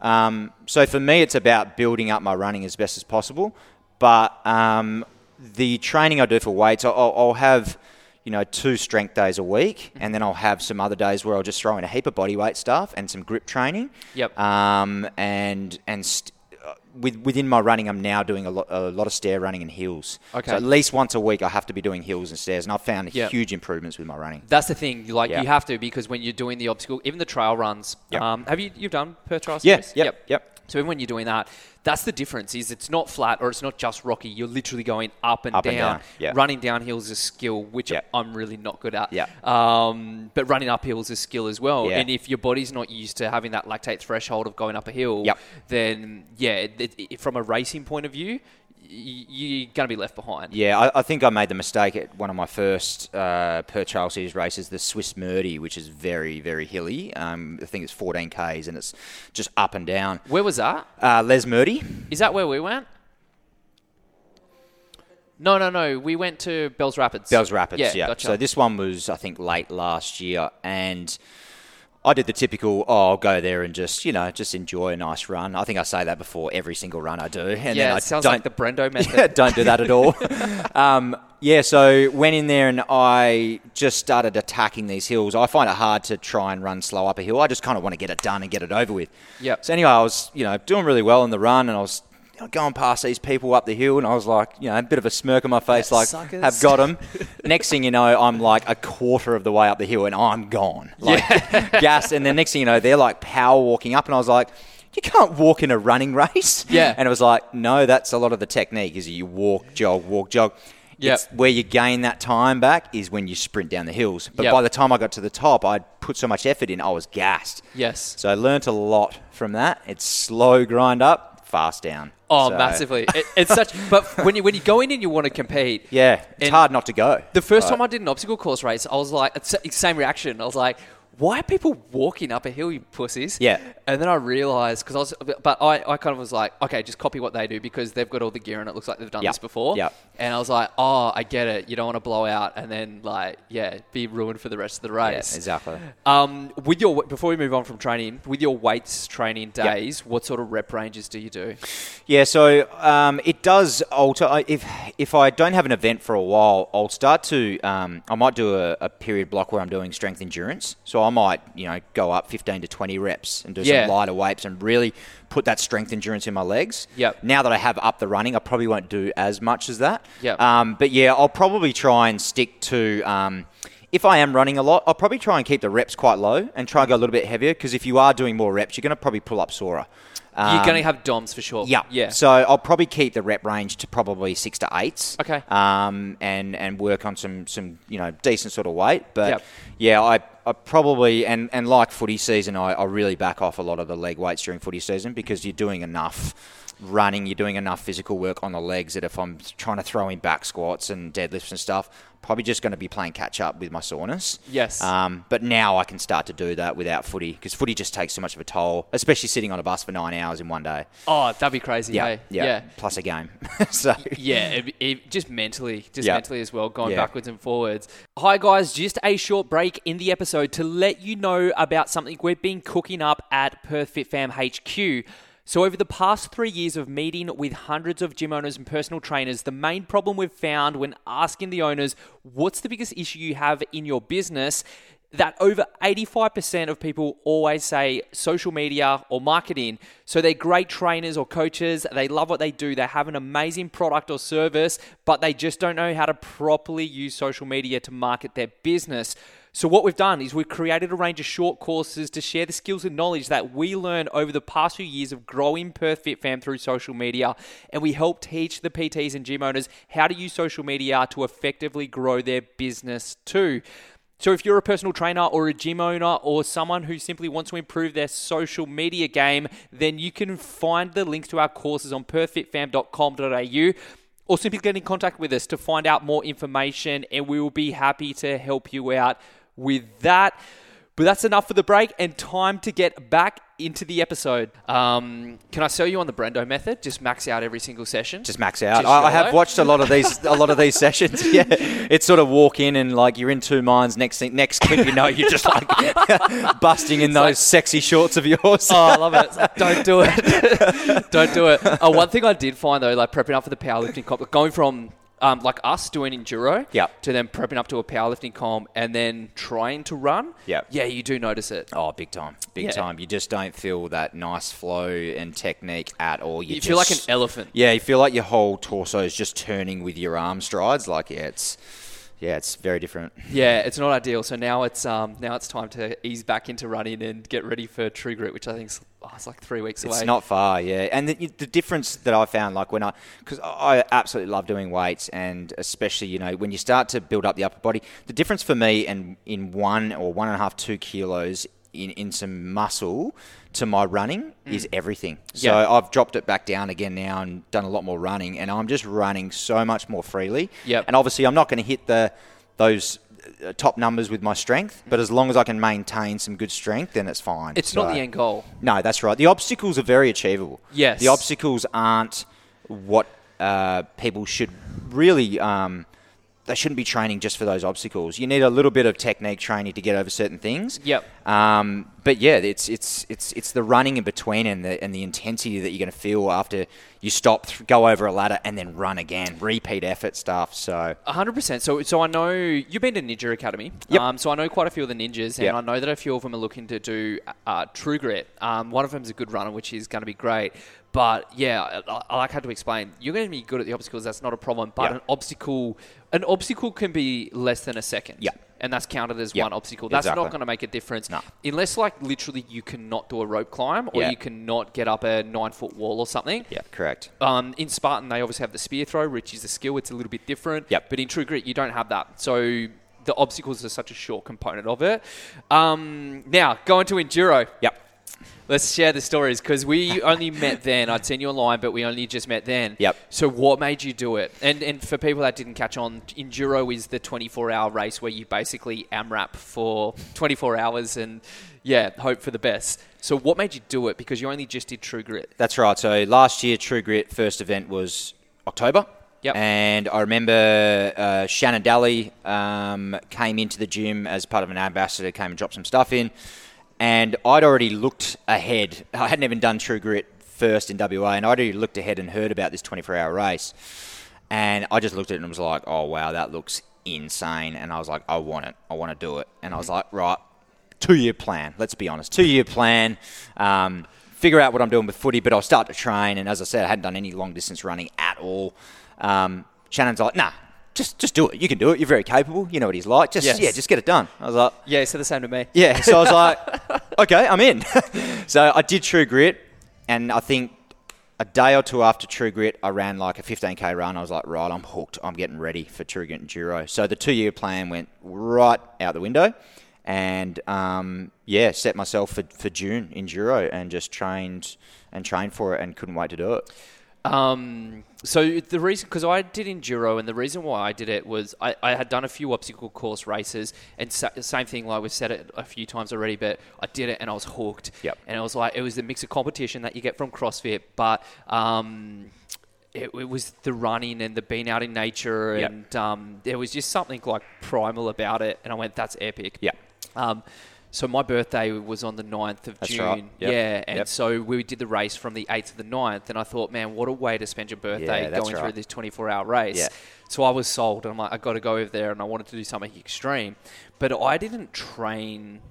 Speaker 2: Um, so for me, it's about building up my running as best as possible. But um, the training I do for weights, I'll, I'll have you know two strength days a week, and then I'll have some other days where I'll just throw in a heap of body weight stuff and some grip training.
Speaker 1: Yep.
Speaker 2: Um, and and st- with, within my running, I'm now doing a lot, a lot of stair running and hills.
Speaker 1: Okay.
Speaker 2: So at least once a week, I have to be doing hills and stairs, and I've found
Speaker 1: Yep.
Speaker 2: huge improvements with my running.
Speaker 1: That's the thing. Like
Speaker 2: Yeah.
Speaker 1: you have to because when you're doing the obstacle, even the trail runs.
Speaker 2: Yep.
Speaker 1: Um, have you you've done Perth Trail
Speaker 2: Yeah,
Speaker 1: series?
Speaker 2: yep, yep.
Speaker 1: So even when you're doing that, that's the difference. Is it's not flat or it's not just rocky. You're literally going up and
Speaker 2: Up
Speaker 1: down.
Speaker 2: and down, yeah.
Speaker 1: Running downhill is a skill which
Speaker 2: Yeah.
Speaker 1: I'm really not good at.
Speaker 2: Yeah.
Speaker 1: Um, but running uphill is a skill as well.
Speaker 2: Yeah.
Speaker 1: And if your body's not used to having that lactate threshold of going up a hill,
Speaker 2: Yep.
Speaker 1: then yeah, it, it, from a racing point of view, you're going to be left behind.
Speaker 2: Yeah, I, I think I made the mistake at one of my first uh, Perth Trail series races, the Swiss Murdy, which is very, very hilly. Um, I think it's 14 Ks and it's just up and down.
Speaker 1: Where was that?
Speaker 2: Uh, Lesmurdie,
Speaker 1: Is that where we went? No, no, no. We went to Bells Rapids.
Speaker 2: Bells Rapids,
Speaker 1: Yeah,
Speaker 2: yeah.
Speaker 1: gotcha.
Speaker 2: So this one was, I think, late last year, and I did the typical, oh, I'll go there and just, you know, just enjoy a nice run. I think I say that before every single run I do, and
Speaker 1: yeah,
Speaker 2: then I
Speaker 1: it sounds
Speaker 2: don't,
Speaker 1: like the Brendo (laughs) method.
Speaker 2: Yeah, don't do that at all. (laughs) um, yeah, so went in there and I just started attacking these hills. I find it hard to try and run slow up a hill. I just kind of want to get it done and get it over with.
Speaker 1: Yep.
Speaker 2: So anyway, I was you know doing really well in the run, and I was going past these people up the hill, and I was like, you know, a bit of a smirk on my face,
Speaker 1: Yeah,
Speaker 2: like,
Speaker 1: suckers.
Speaker 2: have got them. (laughs) next thing you know, I'm like a quarter of the way up the hill, and I'm gone, like (laughs) gas. And then next thing you know, they're like power walking up, and I was like. You can't walk in a running race.
Speaker 1: Yeah.
Speaker 2: And it was like, no, that's a lot of the technique is you walk, jog, walk, jog.
Speaker 1: Yep.
Speaker 2: It's where you gain that time back is when you sprint down the hills. But
Speaker 1: Yep.
Speaker 2: by the time I got to the top, I'd put so much effort in, I was gassed.
Speaker 1: yes.
Speaker 2: So I learnt a lot from that. It's slow grind up, fast down.
Speaker 1: Oh,
Speaker 2: So,
Speaker 1: massively. It, it's such. (laughs) But when you when you go in and you want to compete,
Speaker 2: Yeah, it's hard not to go.
Speaker 1: The first
Speaker 2: Right.
Speaker 1: time I did an obstacle course race, I was like, same reaction. I was like, why are people walking up a hill, you pussies?
Speaker 2: Yeah.
Speaker 1: And then I realized, because I was, but I, I kind of was like, okay, just copy what they do because they've got all the gear and it looks like they've done
Speaker 2: Yep.
Speaker 1: this before.
Speaker 2: Yeah.
Speaker 1: And I was like, oh, I get it. You don't want to blow out and then, like, yeah, be ruined for the rest of the
Speaker 2: Yeah,
Speaker 1: race.
Speaker 2: exactly.
Speaker 1: Um, with your before we move on from training, with your weights training days, what sort of rep ranges do you do?
Speaker 2: Yeah, so um, it does alter. I- If if I don't have an event for a while, I'll start to. Um, I might do a, a period block where I'm doing strength endurance. So I might, you know, go up 15 to 20 reps and do
Speaker 1: Yeah.
Speaker 2: some lighter weights and really put that strength endurance in my legs.
Speaker 1: Yep.
Speaker 2: Now that I have up the running, I probably won't do as much as that.
Speaker 1: Yep.
Speaker 2: Um, but yeah, I'll probably try and stick to. Um, if I am running a lot, I'll probably try and keep the reps quite low and try and go a little bit heavier because if you are doing more reps, you're going to probably pull up sorer.
Speaker 1: You're
Speaker 2: Um,
Speaker 1: going to have DOMs for sure.
Speaker 2: yeah.
Speaker 1: Yeah.
Speaker 2: So I'll probably keep the rep range to probably six to eights.
Speaker 1: Okay.
Speaker 2: Um, and and work on some some you know decent sort of weight. But
Speaker 1: Yep.
Speaker 2: yeah, I, I probably and and like footy season, I, I really back off a lot of the leg weights during footy season because you're doing enough running, you're doing enough physical work on the legs that if I'm trying to throw in back squats and deadlifts and stuff, probably just going to be playing catch up with my soreness.
Speaker 1: Yes.
Speaker 2: Um, but now I can start to do that without footy because footy just takes so much of a toll, especially sitting on a bus for nine hours in one day.
Speaker 1: Oh, that'd be crazy.
Speaker 2: Yeah,
Speaker 1: hey?
Speaker 2: yeah,
Speaker 1: yeah.
Speaker 2: Plus a game. (laughs) so
Speaker 1: Yeah, it, it, just mentally, just
Speaker 2: Yeah.
Speaker 1: mentally as well, going
Speaker 2: Yeah.
Speaker 1: backwards and forwards. Hi guys, just a short break in the episode to let you know about something we've been cooking up at Perth Fit Fam HQ. So over the past three years of meeting with hundreds of gym owners and personal trainers, the main problem we've found when asking the owners what's the biggest issue you have in your business that over 85% of people always say social media or marketing. So they're great trainers or coaches. They love what they do. They have an amazing product or service, but they just don't know how to properly use social media to market their business. So, what we've done is we've created a range of short courses to share the skills and knowledge that we learned over the past few years of growing Perth Fit Fam through social media. And we help teach the PTs and gym owners how to use social media to effectively grow their business too. So, if you're a personal trainer or a gym owner or someone who simply wants to improve their social media game, then you can find the links to our courses on perthfitfam.com.au or simply get in contact with us to find out more information, and we will be happy to help you out with that. But that's enough for the break and time to get back into the episode. Um, can I sell you on the Brendo method? Just max out every single session.
Speaker 2: Just max out.
Speaker 1: Just
Speaker 2: I, I have watched a lot of these, a lot of these (laughs) sessions. (laughs) Yeah, it's sort of walk in and like you're in two minds. Next thing, next clip, you know, you're just like (laughs) busting in those
Speaker 1: like-
Speaker 2: sexy shorts of yours.
Speaker 1: Oh, I love it. Like, Don't do it. Don't do it. Oh, one thing I did find though, like prepping up for the powerlifting comp, going from um, like us doing enduro
Speaker 2: Yep.
Speaker 1: to then prepping up to a powerlifting comp and then trying to run.
Speaker 2: Yep.
Speaker 1: Yeah, you do notice it.
Speaker 2: Oh, big time, big
Speaker 1: Yeah.
Speaker 2: time. You just don't feel that nice flow and technique at all.
Speaker 1: You,
Speaker 2: just,
Speaker 1: feel like an elephant.
Speaker 2: Yeah, you feel like your whole torso is just turning with your arm strides. Like, yeah, it's yeah, it's very different.
Speaker 1: Yeah, it's not ideal. So now it's um, now it's time to ease back into running and get ready for True Grit, which I think oh, it's like three weeks away.
Speaker 2: It's not far, yeah. And the, the difference that I found, like when I, because I absolutely love doing weights, and especially you know when you start to build up the upper body, the difference for me and in one or one and a half, two kilos in in some muscle to my running is everything. So
Speaker 1: Mm. Yeah.
Speaker 2: I've dropped it back down again now and done a lot more running, and I'm just running so much more freely.
Speaker 1: Yep.
Speaker 2: And obviously, I'm not going to hit the those. Uh, Top numbers with my strength, but as long as I can maintain some good strength, then it's fine.
Speaker 1: It's not the end goal.
Speaker 2: no, that's right. The obstacles are very achievable.
Speaker 1: Yes.
Speaker 2: The obstacles aren't what uh, people should really. Um, they shouldn't be training just for those obstacles. You need a little bit of technique training to get over certain things.
Speaker 1: Yep.
Speaker 2: Um, but yeah, it's it's it's it's the running in between and the and the intensity that you're going to feel after you stop, th- go over a ladder, and then run again. Repeat effort stuff. So
Speaker 1: hundred percent. So, so I know you've been to Ninja Academy.
Speaker 2: Yep.
Speaker 1: Um, so I know quite a few of the ninjas, and
Speaker 2: Yep.
Speaker 1: I know that a few of them are looking to do uh, True Grit. Um, one of them is a good runner, which is going to be great. But yeah, I, I like how to explain. You're going to be good at the obstacles. That's not a problem. But
Speaker 2: Yep.
Speaker 1: an obstacle, an obstacle can be less than a second.
Speaker 2: Yep.
Speaker 1: And that's counted as one obstacle. That's
Speaker 2: Exactly.
Speaker 1: not going to make a difference.
Speaker 2: No.
Speaker 1: Unless, like, literally you cannot do a rope climb or
Speaker 2: Yeah.
Speaker 1: you cannot get up a nine foot wall or something.
Speaker 2: yeah, correct.
Speaker 1: Um, in Spartan, they obviously have the spear throw, which is a skill. It's a little bit different.
Speaker 2: Yep.
Speaker 1: But in True Grit, you don't have that. So the obstacles are such a short component of it. Um, now, going to Enduro.
Speaker 2: Yep.
Speaker 1: Let's share the stories because we only met then. I'd seen you online, but we only just met then.
Speaker 2: Yep.
Speaker 1: So what made you do it? And and for people that didn't catch on, enduro is the 24-hour race where you basically AMRAP for 24 hours and yeah, hope for the best. So what made you do it? Because you only just did True Grit.
Speaker 2: That's right. So last year, True Grit first event was October.
Speaker 1: Yep.
Speaker 2: And I remember uh, Shannon Daly um, came into the gym as part of an ambassador, came and dropped some stuff in. And I'd already looked ahead. I hadn't even done True Grit first in WA, and I'd already looked ahead and heard about this 24 hour race. And I just looked at it and was like, oh, wow, that looks insane. And I was like, I want it. I want to do it. And I was like, right, two year plan. Let's be honest, two year plan. Um, figure out what I'm doing with footy, but I'll start to train. And as I said, I hadn't done any long distance running at all. Um, Shannon's like, nah, just just do it. You can do it. You're very capable. You know what he's like. Just
Speaker 1: Yes.
Speaker 2: yeah, just get it done. I was like,
Speaker 1: Yeah, he said the same to me.
Speaker 2: yeah. (laughs) So I was like, okay, I'm in. (laughs) so I did True Grit, and I think a day or two after True Grit, I ran like a 15k run. I was like, right, I'm hooked. I'm getting ready for True Grit Enduro. So the two year plan went right out the window, and um, yeah, set myself for, for June Enduro and just trained and trained for it and couldn't wait to do it.
Speaker 1: Um, so the reason, because I did enduro, and the reason why I did it was I, I had done a few obstacle course races, and sa- same thing, like we've said it a few times already, but I did it and I was hooked.
Speaker 2: Yep.
Speaker 1: And it was like it was the mix of competition that you get from CrossFit, but um, it, it was the running and the being out in nature,
Speaker 2: Yep.
Speaker 1: and um, there was just something like primal about it, and I went, "That's epic."
Speaker 2: Yeah.
Speaker 1: Um, So my birthday was on the 9th of
Speaker 2: That's
Speaker 1: June.
Speaker 2: right. Yep.
Speaker 1: Yeah, and
Speaker 2: Yep.
Speaker 1: so we did the race from the 8th to the 9th, and I thought, man, what a way to spend your birthday
Speaker 2: Yeah,
Speaker 1: going through this 24-hour race.
Speaker 2: Yeah.
Speaker 1: So I was sold, and I'm like, I got to go over there, and I wanted to do something extreme, but I didn't train.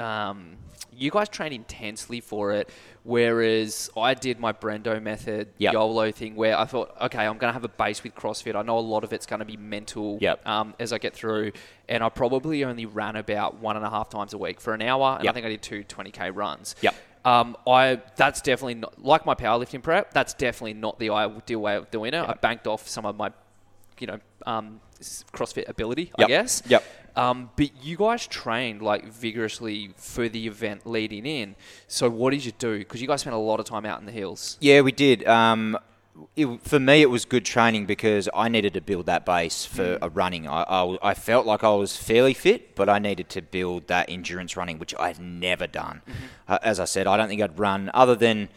Speaker 1: Um, you guys trained intensely for it, whereas I did my Brendo method
Speaker 2: Yep.
Speaker 1: YOLO thing, where I thought, okay, I'm going to have a base with CrossFit. I know a lot of it's going to be mental
Speaker 2: Yep.
Speaker 1: um, as I get through, and I probably only ran about one and a half times a week for an hour, and I think I did two 20k runs.
Speaker 2: Yep.
Speaker 1: Um, I that's definitely not like my powerlifting prep. That's definitely not the ideal way of doing it. I banked off some of my, you know, um, CrossFit ability, I guess.
Speaker 2: Yep.
Speaker 1: Um, but you guys trained like vigorously for the event leading in. So what did you do? Because you guys spent a lot of time out in the hills.
Speaker 2: Yeah, we did. Um, it, for me, it was good training because I needed to build that base for a running. I, I, I felt like I was fairly fit, but I needed to build that endurance running, which I'd never done. Uh, as I said, I don't think I'd run other than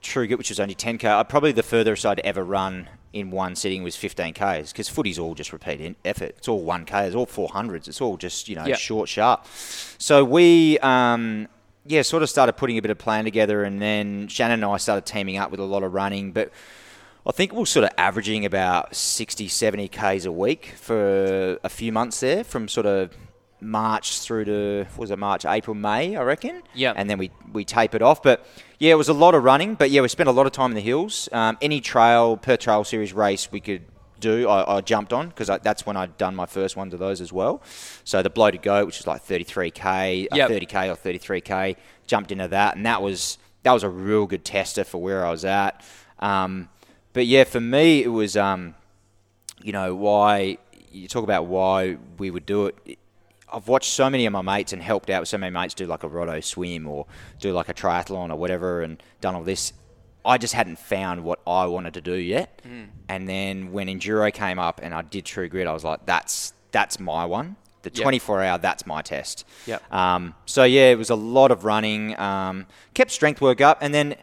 Speaker 2: True Grit, which was only 10k. I probably the furthest I'd ever run in one sitting was 15k's because footy's all just repeat in- effort. It's all 1k, it's all 400s. It's all just you know
Speaker 1: Yeah.
Speaker 2: short, sharp. So we. Um, yeah, sort of started putting a bit of plan together, and then Shannon and I started teaming up with a lot of running. But I think we we're sort of averaging about 60, 70 Ks a week for a few months there, from sort of March through to, was it, March, April, May, I reckon.
Speaker 1: Yeah.
Speaker 2: And then we, we it off. But yeah, it was a lot of running. But yeah, we spent a lot of time in the hills. Um, any trail, Perth Trail series race we could do, I, I jumped on because that's when I'd done my first ones of those as well. So the bloated goat, which is like 33k, uh,
Speaker 1: Yep.
Speaker 2: 30k or 33k, jumped into that, and that was that was a real good tester for where I was at. Um, but yeah, for me, it was um, you know why you talk about why we would do it. I've watched so many of my mates and helped out with so many mates do like a Rotto swim or do like a triathlon or whatever and done all this. I just hadn't found what I wanted to do yet. And then when enduro came up and I did True Grit, I was like, that's that's my one. The
Speaker 1: Yep.
Speaker 2: 24 hour, that's my test.
Speaker 1: Yep.
Speaker 2: Um, so yeah, it was a lot of running. Um, kept strength work up, and then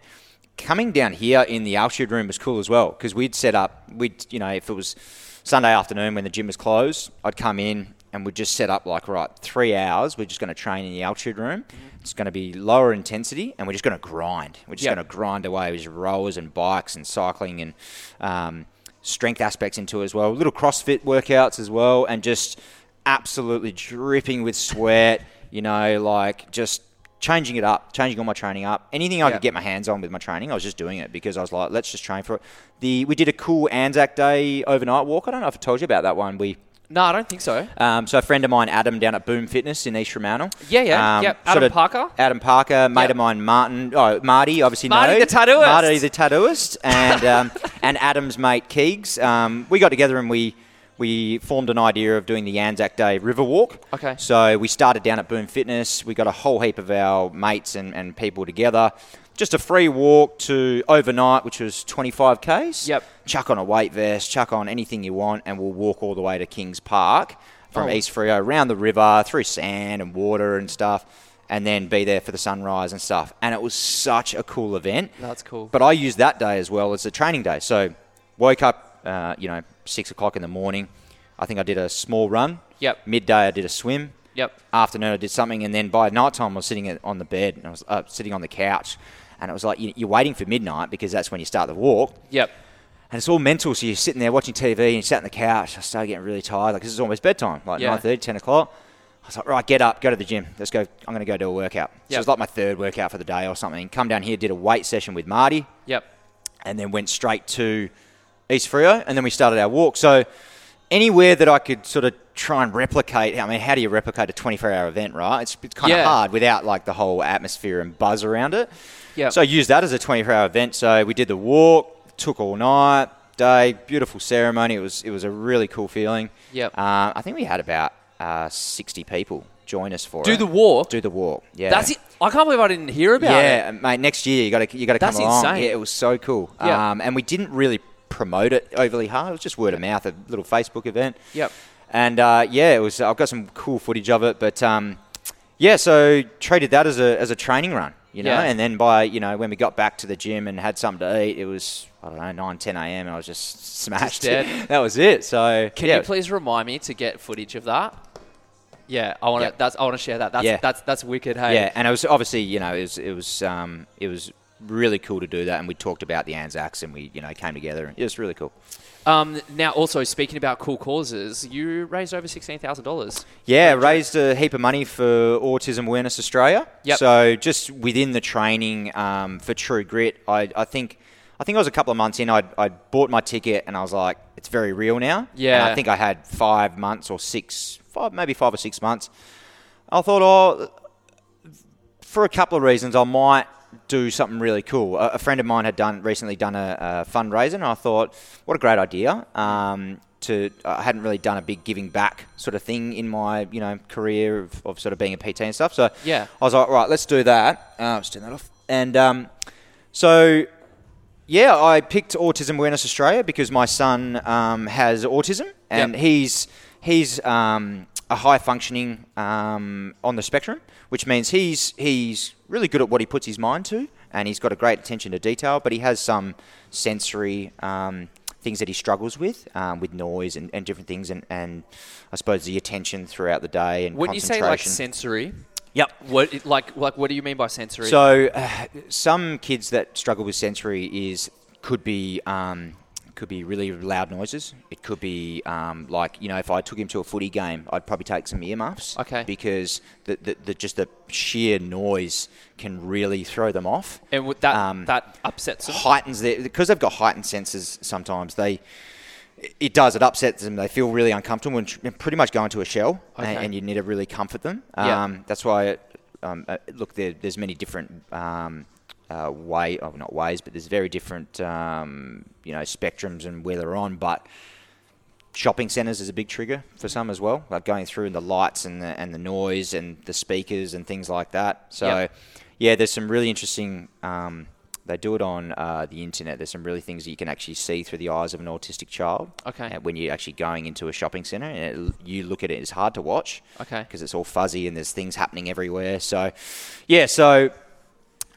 Speaker 2: coming down here in the altitude room was cool as well because we'd set up. We'd you know if it was Sunday afternoon when the gym was closed, I'd come in and we'd just set up like right three hours. We're just going to train in the altitude room. It's going to be lower intensity, and we're just going to grind. We're just
Speaker 1: Yep.
Speaker 2: going to grind away with rowers and bikes and cycling and um, strength aspects into it as well. Little CrossFit workouts as well, and just absolutely dripping with sweat. You know, like just changing it up, changing all my training up. Anything I
Speaker 1: Yeah.
Speaker 2: could get my hands on with my training, I was just doing it because I was like, let's just train for it. The we did a cool Anzac Day overnight walk. I don't know if I told you about that one. We
Speaker 1: No, I don't think so.
Speaker 2: um, so a friend of mine, Adam, down at Boom Fitness in East Fremantle.
Speaker 1: Yeah, yeah,
Speaker 2: um,
Speaker 1: yep. Adam Parker?
Speaker 2: Adam Parker, mate
Speaker 1: Yep.
Speaker 2: of mine, Martin. Oh, Marty, obviously
Speaker 1: Marty
Speaker 2: know.
Speaker 1: the tattooist.
Speaker 2: Marty the tattooist, and um, (laughs) and Adam's mate Keegs. Um, we got together and we we formed an idea of doing the Anzac Day River Walk.
Speaker 1: Okay.
Speaker 2: So we started down at Boom Fitness. We got a whole heap of our mates and, and people together. Just a free walk to overnight, which was 25 k's.
Speaker 1: Yep.
Speaker 2: Chuck on a weight vest, chuck on anything you want, and we'll walk all the way to Kings Park from
Speaker 1: Oh.
Speaker 2: East Freo, around the river, through sand and water and stuff, and then be there for the sunrise and stuff. And it was such a cool event.
Speaker 1: That's cool.
Speaker 2: But I used that day as well as a training day. So woke up, uh, you know, six o'clock in the morning. I think I did a small run.
Speaker 1: Yep.
Speaker 2: Midday I did a swim.
Speaker 1: Yep.
Speaker 2: Afternoon I did something, and then by night time I was sitting on the bed and I was uh, sitting on the couch, and it was like you- you're waiting for midnight because that's when you start the walk.
Speaker 1: Yep.
Speaker 2: And it's all mental, so you're sitting there watching TV and you're sat on the couch. I started getting really tired, like this is almost bedtime, like
Speaker 1: Yeah.
Speaker 2: 9.30, 10 o'clock. I was like, right, get up, go to the gym. Let's go. I'm going to go do a workout. So
Speaker 1: Yep.
Speaker 2: it was like my third workout for the day or something. Come down here, did a weight session with Marty,
Speaker 1: Yep.
Speaker 2: and then went straight to East Freo, and then we started our walk. So anywhere that I could sort of try and replicate, I mean, how do you replicate a 24-hour event, right? It's, it's kind
Speaker 1: Yeah.
Speaker 2: of hard without like the whole atmosphere and buzz around it.
Speaker 1: Yep.
Speaker 2: So I used that as a 24-hour event. So we did the walk, took all night, day, beautiful ceremony. It was it was a really cool feeling.
Speaker 1: Yep.
Speaker 2: Uh, I think we had about uh, 60 people join us for it.
Speaker 1: Do
Speaker 2: it.
Speaker 1: the walk.
Speaker 2: Do the walk. Yeah.
Speaker 1: That's it. I can't believe I didn't hear about it.
Speaker 2: Yeah, mate. Next year you got to you got to come
Speaker 1: That's
Speaker 2: along.
Speaker 1: insane.
Speaker 2: Yeah, it was so cool.
Speaker 1: Yeah.
Speaker 2: Um, and we didn't really promote it overly hard. It was just word of mouth, a little Facebook event.
Speaker 1: Yep.
Speaker 2: And uh, yeah, it was. I've got some cool footage of it, but um, yeah, so traded that as a as a training run, you know.
Speaker 1: Yeah.
Speaker 2: And then by you know when we got back to the gym and had something to eat, it was I don't know 9, 10 a.m. and I was just smashed.
Speaker 1: dead. (laughs)
Speaker 2: that was it. So
Speaker 1: Can
Speaker 2: yeah.
Speaker 1: you please remind me to get footage of that? Yeah, I want to.
Speaker 2: Yeah.
Speaker 1: That's I want to share that. That's
Speaker 2: Yeah.
Speaker 1: that's that's wicked. Hey.
Speaker 2: Yeah, and it was obviously you know it was it was um, it was really cool to do that, and we talked about the Anzacs, and we you know came together, and it was really cool.
Speaker 1: Um, now, also speaking about cool causes, you raised over sixteen thousand dollars.
Speaker 2: Yeah, raised a heap of money for Autism Awareness Australia.
Speaker 1: Yep.
Speaker 2: So just within the training um, for True Grit, I, I think I think I was a couple of months in. I I bought my ticket and I was like, it's very real now.
Speaker 1: Yeah.
Speaker 2: And I think I had five months or six, five maybe five or six months. I thought, oh, for a couple of reasons, I might do something really cool. A, a friend of mine had done recently done a, a fundraiser, and I thought, what a great idea. Um, to I hadn't really done a big giving back sort of thing in my you know career of, of sort of being a PT and stuff. So
Speaker 1: Yeah.
Speaker 2: I was like, right, let's do that. Uh, let's turn that off. And um, so yeah, I picked Autism Awareness Australia because my son um, has autism, and
Speaker 1: Yep.
Speaker 2: he's he's um, a high functioning um, on the spectrum, which means he's he's really good at what he puts his mind to, and he's got a great attention to detail. But he has some sensory um, things that he struggles with, um, with noise and, and different things, and, and I suppose the attention throughout the day and
Speaker 1: When you say like sensory,
Speaker 2: yep.
Speaker 1: what like like what do you mean by sensory?
Speaker 2: So, uh, (sighs) some kids that struggle with sensory is could be um, could be really loud noises. It could be um, like you know, if I took him to a footy game, I'd probably take some earmuffs.
Speaker 1: Okay.
Speaker 2: Because the, the, the just the sheer noise can really throw them off.
Speaker 1: and with that
Speaker 2: um,
Speaker 1: that upsets them.
Speaker 2: Heightens their because they've got heightened senses. Sometimes they. It does. It upsets them. They feel really uncomfortable and pretty much go into a shell, and,
Speaker 1: Okay.
Speaker 2: and you need to really comfort them.
Speaker 1: Yeah.
Speaker 2: Um, that's why, um, uh, look, there, there's many different um, uh, way, oh, not ways, but there's very different, um, you know, spectrums and where they're on. But shopping centres is a big trigger for some as well, like going through the lights and the and the noise and the speakers and things like that. So,
Speaker 1: Yep.
Speaker 2: yeah, there's some really interesting. Um, they do it on uh, the internet. There's some really things that you can actually see through the eyes of an autistic child.
Speaker 1: Okay.
Speaker 2: When you're actually going into a shopping centre, and it, you look at it, it's hard to watch.
Speaker 1: Okay.
Speaker 2: Because it's all fuzzy and there's things happening everywhere. So, yeah. So,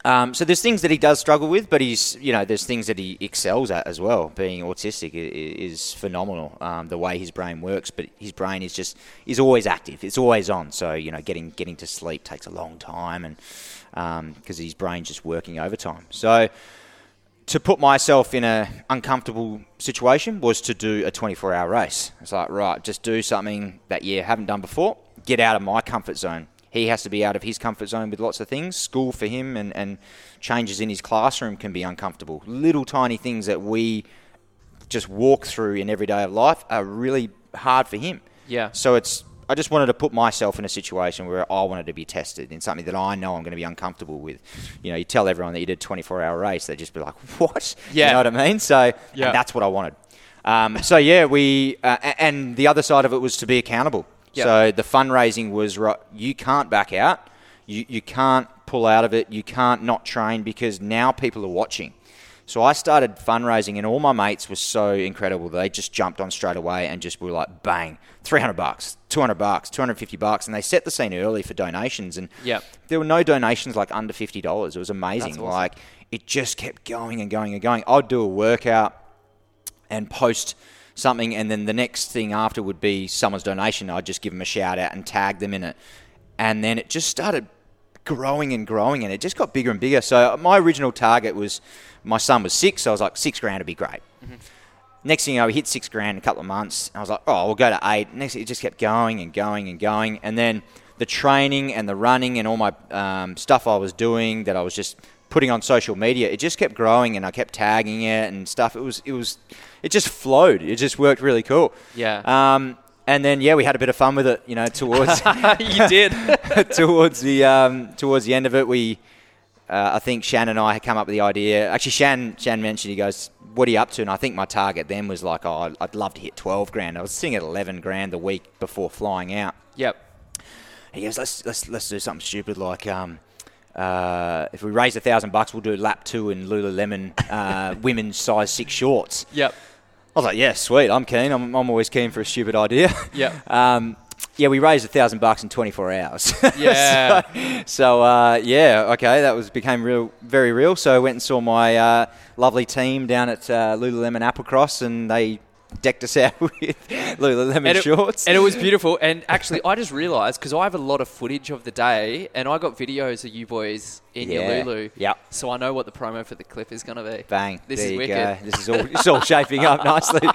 Speaker 2: um, so there's things that he does struggle with, but he's you know there's things that he excels at as well. Being autistic is phenomenal. Um, the way his brain works, but his brain is just is always active. It's always on. So you know getting getting to sleep takes a long time, and because his brain's just working overtime. So to put myself in an uncomfortable situation was to do a 24 hour race. It's like, right, just do something that you haven't done before. Get out of my comfort zone. He has to be out of his comfort zone with lots of things. School for him and, and changes in his classroom can be uncomfortable. Little tiny things that we just walk through in everyday of life are really hard for him.
Speaker 1: Yeah.
Speaker 2: So it's I just wanted to put myself in a situation where I wanted to be tested in something that I know I'm going to be uncomfortable with. You know, you tell everyone that you did a 24 hour race, they just be like, (laughs) "What?"
Speaker 1: Yeah.
Speaker 2: You know what I mean? So
Speaker 1: Yeah.
Speaker 2: and that's what I wanted. Um, so yeah, we uh, and the other side of it was to be accountable.
Speaker 1: Yeah.
Speaker 2: So the fundraising was right. You can't back out. You you can't pull out of it. You can't not train because now people are watching. So I started fundraising, and all my mates were so incredible. They just jumped on straight away and just were like, bang, three hundred bucks, two hundred bucks, two hundred fifty bucks, and they set the scene early for donations. And
Speaker 1: Yep.
Speaker 2: there were no donations like under fifty dollars. It was amazing.
Speaker 1: Awesome.
Speaker 2: Like it just kept going and going and going. I'd do a workout and post something, and then the next thing after would be someone's donation. I'd just give them a shout out and tag them in it, and then it just started growing and growing, and it just got bigger and bigger. So my original target was my son was six, so I was like six grand would be great. Next thing you know, we hit six grand in a couple of months. And I was like, oh, we'll go to eight. Next, thing, it just kept going and going and going. And then the training and the running and all my um, stuff I was doing that I was just putting on social media, it just kept growing, and I kept tagging it and stuff. It was, it was, it just flowed. It just worked really cool.
Speaker 1: Yeah.
Speaker 2: Um, and then yeah, we had a bit of fun with it. You know, towards (laughs)
Speaker 1: you did. (laughs)
Speaker 2: towards the um, towards the end of it, we uh, I think Shan and I had come up with the idea. Actually, Shan Shan mentioned he goes, "What are you up to?" And I think my target then was like, "Oh, I'd- love to hit twelve grand." I was sitting at eleven grand the week before flying out.
Speaker 1: yep.
Speaker 2: He goes, "Let's let's let's do something stupid like." Um, uh, if we raise a thousand bucks, we'll do lap two in Lululemon uh, (laughs) women's size six shorts.
Speaker 1: Yep.
Speaker 2: I was like, yeah, sweet. I'm keen. I'm, I'm always keen for a stupid idea. (laughs)
Speaker 1: Yep.
Speaker 2: Um, yeah, we raised a thousand bucks in 24 hours. (laughs)
Speaker 1: Yeah.
Speaker 2: so so, uh, yeah, okay, that was became real, very real. So I went and saw my uh, lovely team down at uh, Lululemon Applecross, and they decked us out (laughs) with Lululemon
Speaker 1: and it,
Speaker 2: shorts.
Speaker 1: and it was beautiful. And actually, I just realised because I have a lot of footage of the day, and I got videos of you boys in
Speaker 2: Yeah.
Speaker 1: your Lulu.
Speaker 2: Yep.
Speaker 1: So I know what the promo for the clip is going to be.
Speaker 2: Bang.
Speaker 1: This
Speaker 2: there
Speaker 1: is
Speaker 2: you
Speaker 1: wicked.
Speaker 2: go. This is all it's all shaping up nicely.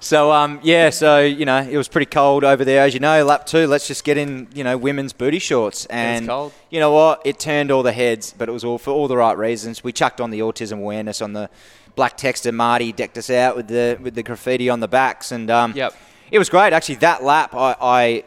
Speaker 2: So um yeah, so you know, it was pretty cold over there as you know, lap 2, let's just get in, you know, women's booty shorts and
Speaker 1: cold.
Speaker 2: you know what? It turned all the heads, but it was all for all the right reasons. We chucked on the autism awareness on the black texter Marty decked us out with the with the graffiti on the backs and um
Speaker 1: Yep.
Speaker 2: it was great. Actually, that lap, I, I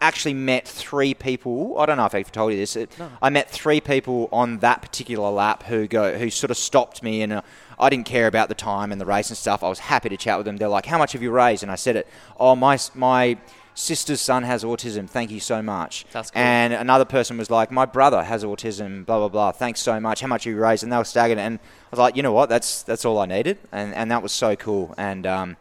Speaker 2: actually met three people. I don't know if I've told you this. It, I met three people on that particular lap who go who sort of stopped me, and uh, I didn't care about the time and the race and stuff. I was happy to chat with them. They're like, "How much have you raised?" And I said it. Oh, my my sister's son has autism. Thank you so much.
Speaker 1: That's cool.
Speaker 2: And another person was like, "My brother has autism." Blah blah blah. Thanks so much. How much you raised? And they were staggered. And I was like, you know what? That's that's all I needed, and and that was so cool. And um,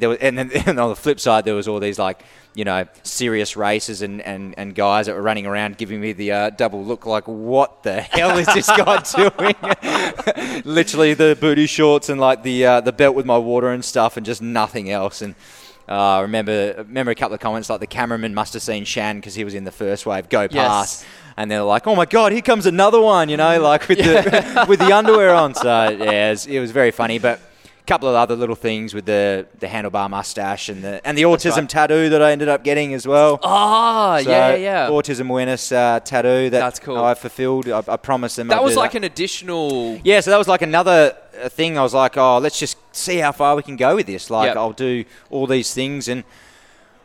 Speaker 2: there was, and then (laughs) and on the flip side, there was all these like, you know, serious races and, and, and guys that were running around giving me the uh, double look, like, what the (laughs) hell is this guy (laughs) doing? Literally the booty shorts and like the uh, the belt with my water and stuff, and just nothing else. And uh, I remember remember a couple of comments like the cameraman must have seen Shan because he was in the first wave go past. And they're like, "Oh my God, here comes another one!" You know, like with the (laughs) (laughs) with the underwear on. So yeah, it was, it was very funny. But couple of other little things with the, the handlebar mustache and the and the autism
Speaker 1: right.
Speaker 2: tattoo that I ended up getting as well.
Speaker 1: Oh,
Speaker 2: So,
Speaker 1: yeah, yeah.
Speaker 2: Autism awareness uh, tattoo that
Speaker 1: That's cool.
Speaker 2: I fulfilled. I, I promised them.
Speaker 1: that
Speaker 2: I'd
Speaker 1: was like an additional.
Speaker 2: yeah, so that was like another uh, thing. I was like, oh, let's just see how far we can go with this. Like,
Speaker 1: Yep.
Speaker 2: I'll do all these things, and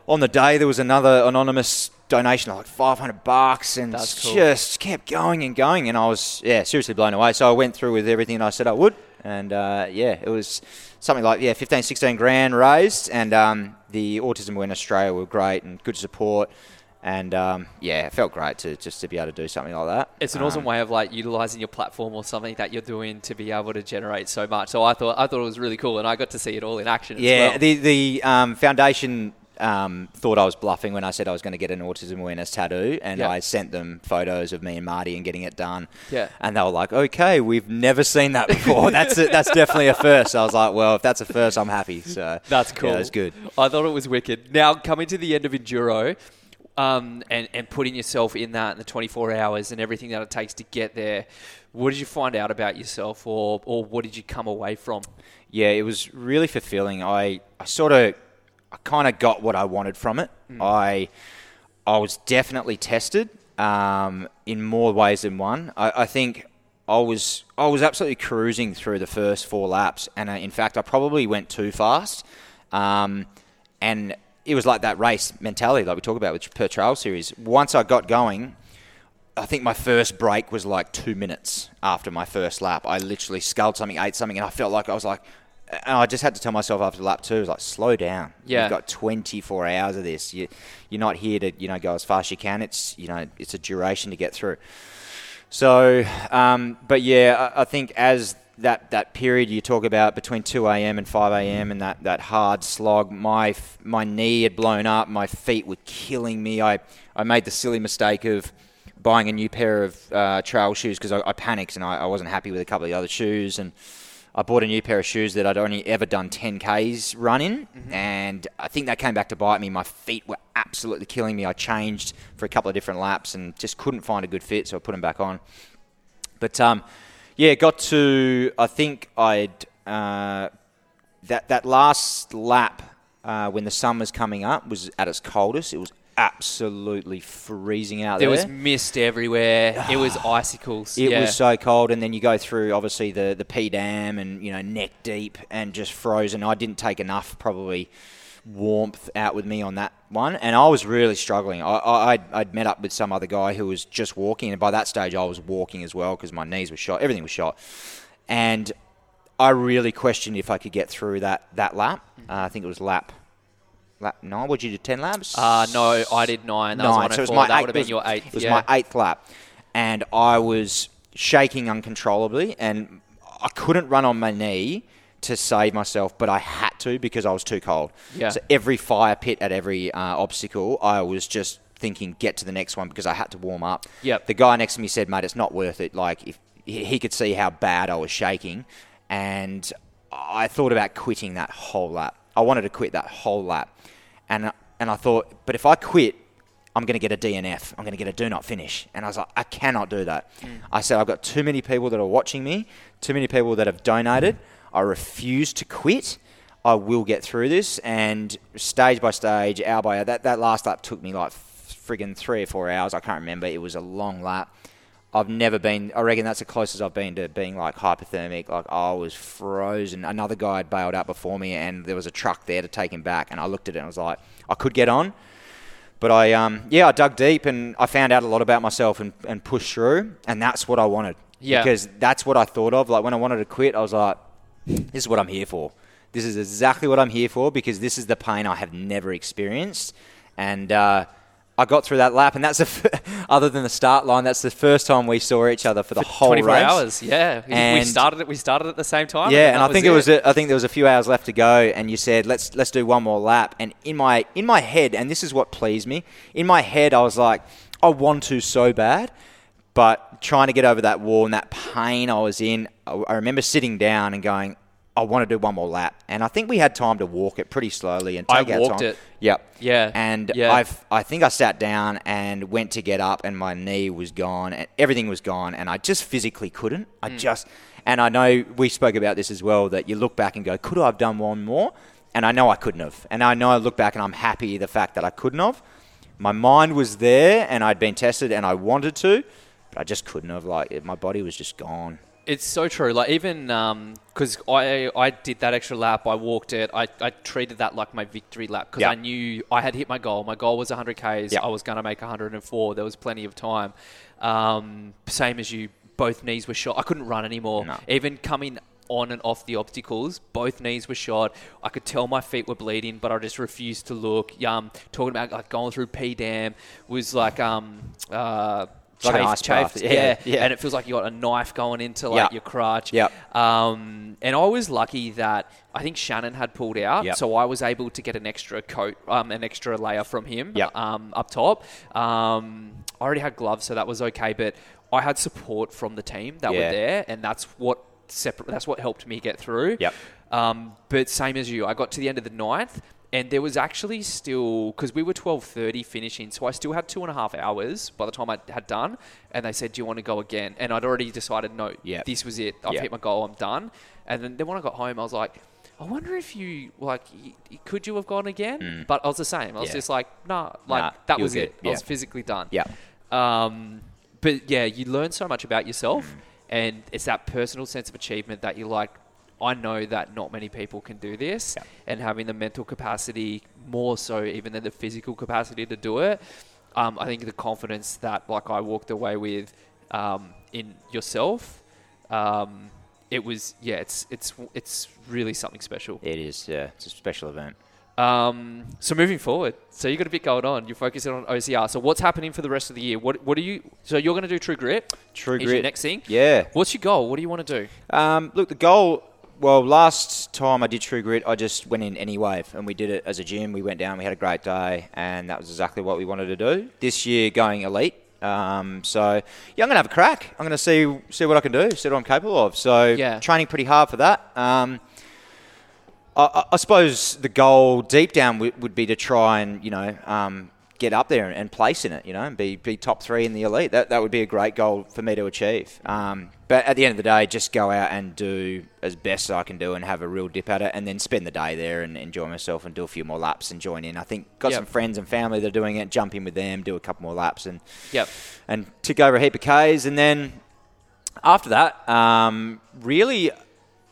Speaker 2: on the day there was another anonymous donation, of like five hundred bucks, and
Speaker 1: cool.
Speaker 2: just kept going and going. And I was, yeah, seriously blown away. So I went through with everything I said I would, and uh, yeah, it was something like yeah, 15, 16 grand raised, and um, the Autism Awareness Australia were great and good support. And um, yeah, it felt great to just to be able to do something like that.
Speaker 1: It's an awesome
Speaker 2: Um,
Speaker 1: way of like utilizing your platform or something that you're doing to be able to generate so much. So I thought I thought it was really cool, and I got to see it all in action.
Speaker 2: Yeah,
Speaker 1: as well.
Speaker 2: the the um, foundation um, thought I was bluffing when I said I was going to get an autism awareness tattoo, and
Speaker 1: Yeah.
Speaker 2: I sent them photos of me and Marty and getting it done.
Speaker 1: Yeah.
Speaker 2: and they were like, "Okay, we've never seen that before. that's a, that's definitely a first. I was like, "Well, if that's a first, I'm happy." So (laughs)
Speaker 1: That's cool.
Speaker 2: Yeah, that's good.
Speaker 1: I thought it was wicked. Now coming to the end of enduro, um, and and putting yourself in that in the 24 hours and everything that it takes to get there. What did you find out about yourself, or or what did you come away from?
Speaker 2: yeah, it was really fulfilling. I, I sort of, I kind of got what I wanted from it. I, I was definitely tested um, in more ways than one. I, I think I was, I was absolutely cruising through the first four laps, and uh, in fact, I probably went too fast. Um, and it was like that race mentality, like we talk about with Perth Trail series. Once I got going, I think my first break was like two minutes after my first lap. I literally sculled something, ate something, and I felt like I was like, and I just had to tell myself after lap two, I was like, slow down.
Speaker 1: Yeah.
Speaker 2: You've got 24 hours of this. You, you're not here to, you know, go as fast as you can. It's, you know, it's a duration to get through. So, um, but yeah, I, I think as that, that period you talk about between 2 a.m. and 5 a.m. and that, that hard slog, my, my knee had blown up, my feet were killing me. I, I made the silly mistake of buying a new pair of uh, trail shoes because I, I panicked and I, I wasn't happy with a couple of the other shoes. And I bought a new pair of shoes that I'd only ever done 10Ks run in. And I think that came back to bite me. My feet were absolutely killing me. I changed for a couple of different laps and just couldn't find a good fit, so I put them back on. But um, yeah, got to. I think I'd uh, that that last lap uh, when the sun was coming up was at its coldest. It was absolutely freezing out
Speaker 1: There
Speaker 2: there.
Speaker 1: was mist everywhere. It was (sighs) icicles.
Speaker 2: It
Speaker 1: yeah.
Speaker 2: was so cold, and then you go through obviously the the P dam and you know neck deep and just frozen. I didn't take enough probably warmth out with me on that one, and I was really struggling. I, I I'd, I'd met up with some other guy who was just walking, and by that stage I was walking as well because my knees were shot, everything was shot, and I really questioned if I could get through that that lap. Uh, I think it was lap. Lap nine. Would you do ten laps?
Speaker 1: Uh, no, I did nine. That
Speaker 2: nine.
Speaker 1: was
Speaker 2: So it was my
Speaker 1: that
Speaker 2: eighth,
Speaker 1: would have
Speaker 2: it was-
Speaker 1: been your eighth.
Speaker 2: It was
Speaker 1: yeah.
Speaker 2: my eighth lap, and I was shaking uncontrollably, and I couldn't run on my knee to save myself, but I had to because I was too cold.
Speaker 1: Yeah.
Speaker 2: So every fire pit at every uh, obstacle, I was just thinking, get to the next one because I had to warm up.
Speaker 1: Yep.
Speaker 2: The guy next to me said, "Mate, it's not worth it." Like if he could see how bad I was shaking, and I thought about quitting that whole lap. I wanted to quit that whole lap. and and I thought, but if I quit, I'm going to get a DNF. I'm going to get a do not finish. And I was like, I cannot do that. I said, I've got too many people that are watching me, too many people that have donated. I refuse to quit. I will get through this. And stage by stage, hour by hour, that, that last lap took me like friggin' three or four hours. I can't remember. It was a long lap. I've never been. I reckon that's the closest I've been to being like hypothermic. Like I was frozen. Another guy had bailed out before me, and there was a truck there to take him back. And I looked at it and I was like, I could get on, but I, um, yeah, I dug deep and I found out a lot about myself and, and pushed through, and that's what I wanted.
Speaker 1: Yeah.
Speaker 2: Because that's what I thought of. Like when I wanted to quit, I was like, this is what I'm here for. This is exactly what I'm here for because this is the pain I have never experienced, and. Uh, I got through that lap, and that's the f- (laughs) other than the start line. That's the first time we saw each other for the whole
Speaker 1: 24
Speaker 2: race.
Speaker 1: hours, yeah. we started it. We started at the same time.
Speaker 2: Yeah, and
Speaker 1: that
Speaker 2: I think it was. A, I think there was a few hours left to go, and you said, "Let's let's do one more lap." And in my in my head, and this is what pleased me. In my head, I was like, "I want to so bad," but trying to get over that wall and that pain I was in, I, I remember sitting down and going, "I want to do one more lap." And I think we had time to walk it pretty slowly and
Speaker 1: I
Speaker 2: take our
Speaker 1: walked
Speaker 2: time.
Speaker 1: it.
Speaker 2: Yep.
Speaker 1: Yeah,
Speaker 2: And
Speaker 1: yeah.
Speaker 2: I've, I think I sat down and went to get up, and my knee was gone, and everything was gone, and I just physically couldn't. I
Speaker 1: Mm.
Speaker 2: just, and I know we spoke about this as well that you look back and go, could I have done one more? And I know I couldn't have, and I know I look back and I'm happy the fact that I couldn't have. My mind was there, and I'd been tested, and I wanted to, but I just couldn't have. Like my body was just gone.
Speaker 1: It's so true. Like even because I I did that extra lap, I walked it. I, I treated that like my victory lap because
Speaker 2: Yeah.
Speaker 1: I knew I had hit my goal. My goal was 100 k's.
Speaker 2: Yeah.
Speaker 1: I was going to make 104. There was plenty of time. Um, same as you, both knees were shot. I couldn't run anymore.
Speaker 2: No.
Speaker 1: Even coming on and off the obstacles, both knees were shot. I could tell my feet were bleeding, but I just refused to look. Um, talking about like going through P dam was like um uh.
Speaker 2: Like an
Speaker 1: chafe-
Speaker 2: ice bath.
Speaker 1: chafed,
Speaker 2: Yeah,
Speaker 1: yeah,
Speaker 2: yeah.
Speaker 1: and it feels like you got a knife going into like
Speaker 2: Yeah.
Speaker 1: your crotch.
Speaker 2: Yeah.
Speaker 1: Um, and I was lucky that I think Shannon had pulled out,
Speaker 2: Yep.
Speaker 1: so I was able to get an extra coat, um, an extra layer from him
Speaker 2: Yep.
Speaker 1: um, up top. Um, I already had gloves, so that was okay, but I had support from the team that
Speaker 2: Yeah.
Speaker 1: were there, and that's what separate. That's what helped me get through.
Speaker 2: Yep.
Speaker 1: Um, but same as you, I got to the end of the ninth, and there was actually still because we were twelve thirty finishing, so I still had two and a half hours by the time I had done. And they said, "Do you want to go again?" And I'd already decided, no,
Speaker 2: Yep.
Speaker 1: this was it. I've
Speaker 2: Yep.
Speaker 1: hit my goal. I'm done. And then, then when I got home, I was like. I wonder if you like, could you have gone again? But I was the same. I was
Speaker 2: Mm. Yeah.
Speaker 1: just like, nah, like
Speaker 2: Nah,
Speaker 1: that was it.
Speaker 2: good.
Speaker 1: I was physically done.
Speaker 2: Yeah.
Speaker 1: Um, but yeah, you learn so much about yourself,
Speaker 2: Mm.
Speaker 1: and it's that personal sense of achievement that you're like, I know that not many people can do this,
Speaker 2: Yeah.
Speaker 1: and having the mental capacity more so even than the physical capacity to do it. Um, I think the confidence that like I walked away with um, in yourself, um, it was yeah, it's it's it's really something special.
Speaker 2: It is. Yeah, it's a special event.
Speaker 1: Um, so moving forward, so you got a bit going on. You're focusing on OCR. So what's happening for the rest of the year? What what are you? So you're going to do True Grit.
Speaker 2: True
Speaker 1: is your
Speaker 2: Grit.
Speaker 1: next thing.
Speaker 2: Yeah.
Speaker 1: What's your goal? What do you want to do?
Speaker 2: Um, look, the goal. Well, last time I did True Grit, I just went in any wave, and we did it as a gym. We went down, we had a great day, and that was exactly what we wanted to do. This year, going elite. Um, so yeah, I'm gonna have a crack. I'm gonna see see what I can do, see what I'm capable of. So
Speaker 1: Yeah.
Speaker 2: training pretty hard for that. Um, I, I- suppose the goal deep down would, would be to try and you know um, get up there and, and place in it, you know, and be, be top three in the elite. That that would be a great goal for me to achieve. Um, but at the end of the day, just go out and do as best I can do and have a real dip at it, and then spend the day there and enjoy myself and do a few more laps and join in. I think got
Speaker 1: Yep.
Speaker 2: some friends and family that are doing it. Jump in with them, do a couple more laps, and
Speaker 1: Yep.
Speaker 2: and tick over a heap of Ks. And then after that, um, really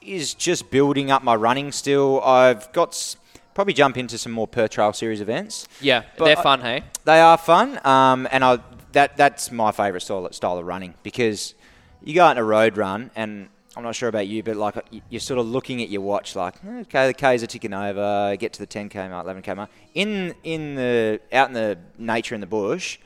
Speaker 2: is just building up my running still. I've got probably jump into some more Perth Trail series events.
Speaker 1: Yeah,
Speaker 2: But
Speaker 1: they're
Speaker 2: I-
Speaker 1: fun, hey.
Speaker 2: They are fun, um, and I that that's my favourite style style of running because you go out on a road run, and I'm not sure about you, but like you're sort of looking at your watch, like "Eh, okay, the K's are ticking over, get to the 10k mark, 11k mark. In in the out in the nature in the bush.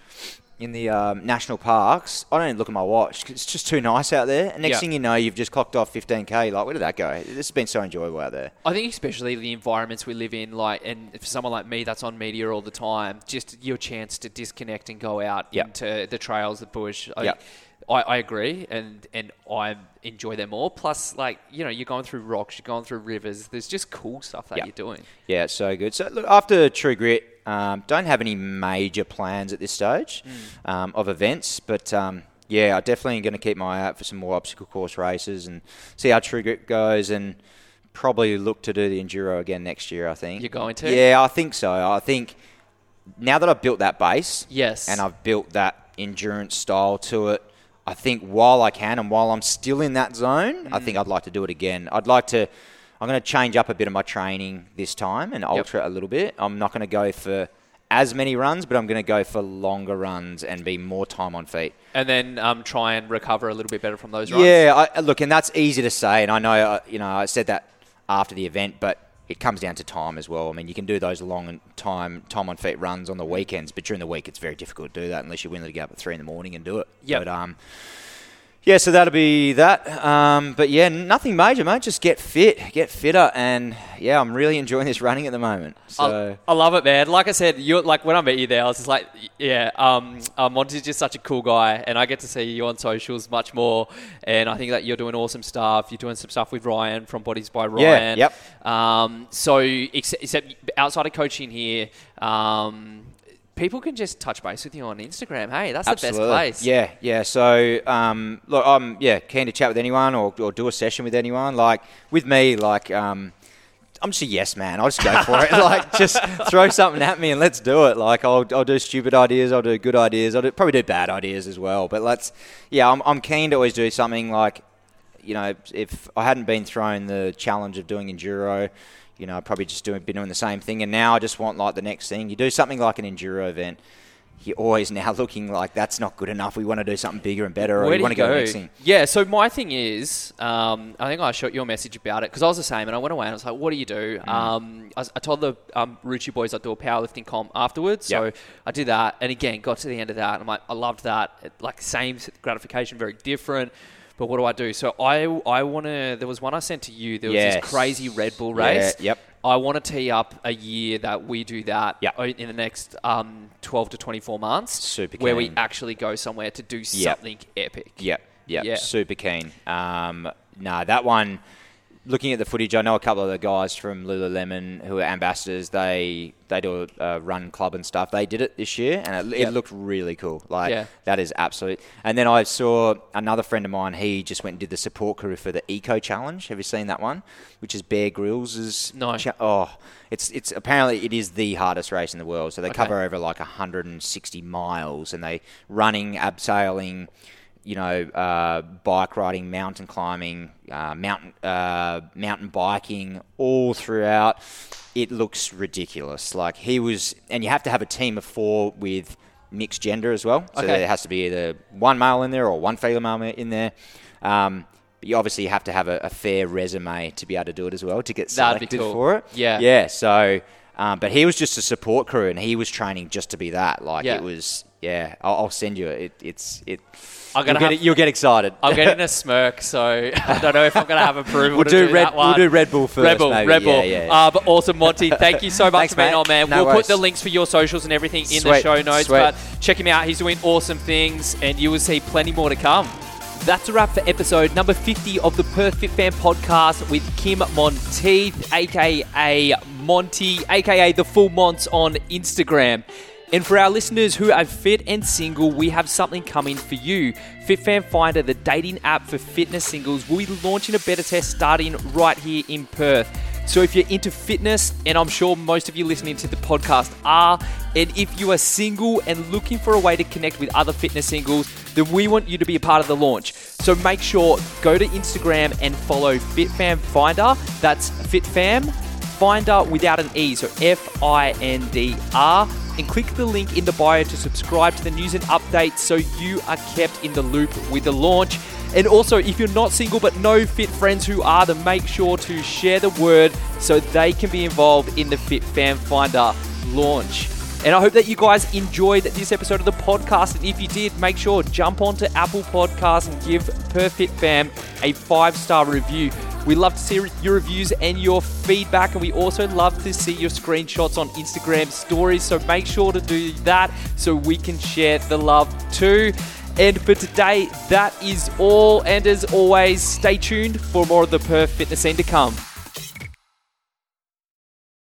Speaker 2: In the um, national parks, I don't even look at my watch 'cause it's just too nice out there. And next
Speaker 1: Yeah.
Speaker 2: thing you know, you've just clocked off 15k. Like, where did that go? This has been so enjoyable out there.
Speaker 1: I think especially the environments we live in, like, and for someone like me that's on media all the time, just your chance to disconnect and go out
Speaker 2: Yep.
Speaker 1: into the trails, the bush. Like,
Speaker 2: Yep.
Speaker 1: I, I agree, and and I enjoy them all. Plus, like you know, you're going through rocks, you're going through rivers. There's just cool stuff that
Speaker 2: Yep.
Speaker 1: you're doing.
Speaker 2: Yeah, it's so good. So look, after True Grit, um, don't have any major plans at this stage
Speaker 1: Hmm.
Speaker 2: um, of events, but um, yeah, I definitely going to keep my eye out for some more obstacle course races and see how True Grit goes, and probably look to do the enduro again next year. I think
Speaker 1: You're going to?
Speaker 2: Yeah, I think so. I think now that I've built that base,
Speaker 1: Yes.
Speaker 2: and I've built that endurance style to it. I think while I can and while I'm still in that zone, I
Speaker 1: Mm.
Speaker 2: think I'd like to do it again. I'd like to. I'm going to change up a bit of my training this time and alter it a little bit. I'm not going to go for as many runs, but I'm going to go for longer runs and be more time on feet.
Speaker 1: And then um, try and recover a little bit better from those runs.
Speaker 2: Yeah, I, look, and that's easy to say, and I know, uh, you know, I said that after the event, but it comes down to time as well. I mean, you can do those long and time time on feet runs on the weekends, but during the week it's very difficult to do that unless you're willing to get up at three in the morning and do it.
Speaker 1: Yep.
Speaker 2: But um, yeah, so that'll be that. Um, but yeah, nothing major, mate. Just get fit, get fitter, and yeah, I'm really enjoying this running at the moment. So.
Speaker 1: I, I love it, man. Like I said, you like when I met you there, I was just like, yeah, um, uh, Monty's just such a cool guy, and I get to see you on socials much more. And I think that you're doing awesome stuff. You're doing some stuff with Ryan from Bodies by Ryan.
Speaker 2: Yeah, yep.
Speaker 1: Um, so except, except outside of coaching here, um, people can just touch base with you on Instagram. Hey, that's the best place.
Speaker 2: Yeah, yeah. So, um, look, I'm yeah keen to chat with anyone or, or do a session with anyone. Like with me, like um, I'm just a yes man. I'll just go for it. (laughs) Like just throw something at me and let's do it. Like I'll, I'll do stupid ideas. I'll do good ideas. I'll do, probably do bad ideas as well. But let's yeah, I'm, I'm keen to always do something like you know if I hadn't been thrown the challenge of doing enduro. You know, I'd probably just doing, been doing the same thing, and now I just want like the next thing. You do something like an enduro event, you're always now (laughs) looking like that's not good enough. We want to do something bigger and better, or
Speaker 1: do
Speaker 2: want to go,
Speaker 1: go?
Speaker 2: next thing.
Speaker 1: Yeah, so my thing is, um, I think I shot your message about it because I was the same, and I went away and I was like, "What do you do?"
Speaker 2: Mm.
Speaker 1: Um, I, was- I told the um, Rucci boys I'd do a powerlifting comp afterwards, so I did that, and again got to the end of that, and I'm like, I loved that, It- like same gratification, very different. But what do I do? So I I want to. There was one I sent to you. There was
Speaker 2: Yes.
Speaker 1: this crazy Red Bull
Speaker 2: Yeah,
Speaker 1: race.
Speaker 2: yep.
Speaker 1: I want to tee up a year that we do that
Speaker 2: Yep.
Speaker 1: in the next um, 12 to 24 months.
Speaker 2: Super
Speaker 1: Where we actually go somewhere to do something epic.
Speaker 2: Yep, yep,
Speaker 1: Yeah.
Speaker 2: super keen. Um, no, that one. Looking at the footage, I know a couple of the guys from Lululemon who are ambassadors. They they do a, a run club and stuff. They did it this year, and it,
Speaker 1: Yep.
Speaker 2: it looked really cool. Like
Speaker 1: Yeah.
Speaker 2: that is absolute. And then I saw another friend of mine. He just went and did the support crew for the Eco Challenge. Have you seen that one? Which is Bear Grylls'
Speaker 1: No.
Speaker 2: cha- oh, it's it's apparently it is the hardest race in the world. So they
Speaker 1: Okay.
Speaker 2: cover over like 160 miles, and they running, abseiling, you know, uh, bike riding, mountain climbing, uh, mountain uh, mountain biking, all throughout. It looks ridiculous. Like he was, and you have to have a team of four with mixed gender as well. So
Speaker 1: Okay.
Speaker 2: there has to be either one male in there or one female male in there. Um, but you obviously have to have a, a fair resume to be able to do it as well to get selected
Speaker 1: cool.
Speaker 2: for it.
Speaker 1: Yeah.
Speaker 2: Yeah. So, um, but he was just a support crew, and he was training just to be that. Like
Speaker 1: Yeah.
Speaker 2: it was. Yeah, I'll, I'll send you it. it it's it.
Speaker 1: I'm
Speaker 2: You'll
Speaker 1: gonna
Speaker 2: get,
Speaker 1: have-
Speaker 2: it, you'll get excited.
Speaker 1: I'm getting a (laughs) smirk, so I don't know if I'm going to have approval
Speaker 2: We'll
Speaker 1: to
Speaker 2: do
Speaker 1: do,
Speaker 2: Red- we'll do Red Bull first,
Speaker 1: Red Bull,
Speaker 2: maybe.
Speaker 1: Red Bull.
Speaker 2: Yeah, yeah, yeah.
Speaker 1: Uh, but awesome, Monty. Thank you so (laughs) much
Speaker 2: Thanks,
Speaker 1: for being
Speaker 2: mate.
Speaker 1: on, man.
Speaker 2: No
Speaker 1: we'll
Speaker 2: worries.
Speaker 1: put the links for your socials and everything in the show notes.
Speaker 2: sweet.
Speaker 1: But check him out. He's doing awesome things, and you will see plenty more to come. That's a wrap for episode number 50 of the Perth Fit Fam podcast with Kim Monteith, aka Monty, aka the Full Monts on Instagram. And for our listeners who are fit and single, we have something coming for you. FitFam Finder, the dating app for fitness singles, will be launching a beta test starting right here in Perth. So if you're into fitness, and I'm sure most of you listening to the podcast are, and if you are single and looking for a way to connect with other fitness singles, then we want you to be a part of the launch. So make sure go to Instagram and follow FitFam Finder. That's FitFam Finder without an E, so F I N D R, and click the link in the bio to subscribe to the news and updates so you are kept in the loop with the launch. And also, if you're not single but know fit friends who are, then make sure to share the word so they can be involved in the Fit Fam Finder launch. And I hope that you guys enjoyed this episode of the podcast. And if you did, make sure to jump onto Apple Podcasts and give Perth Fit Fam a five star review. We love to see your reviews and your feedback, and we also love to see your screenshots on Instagram stories. So make sure to do that so we can share the love too. And for today, that is all. And as always, stay tuned for more of the Perth fitness scene to come.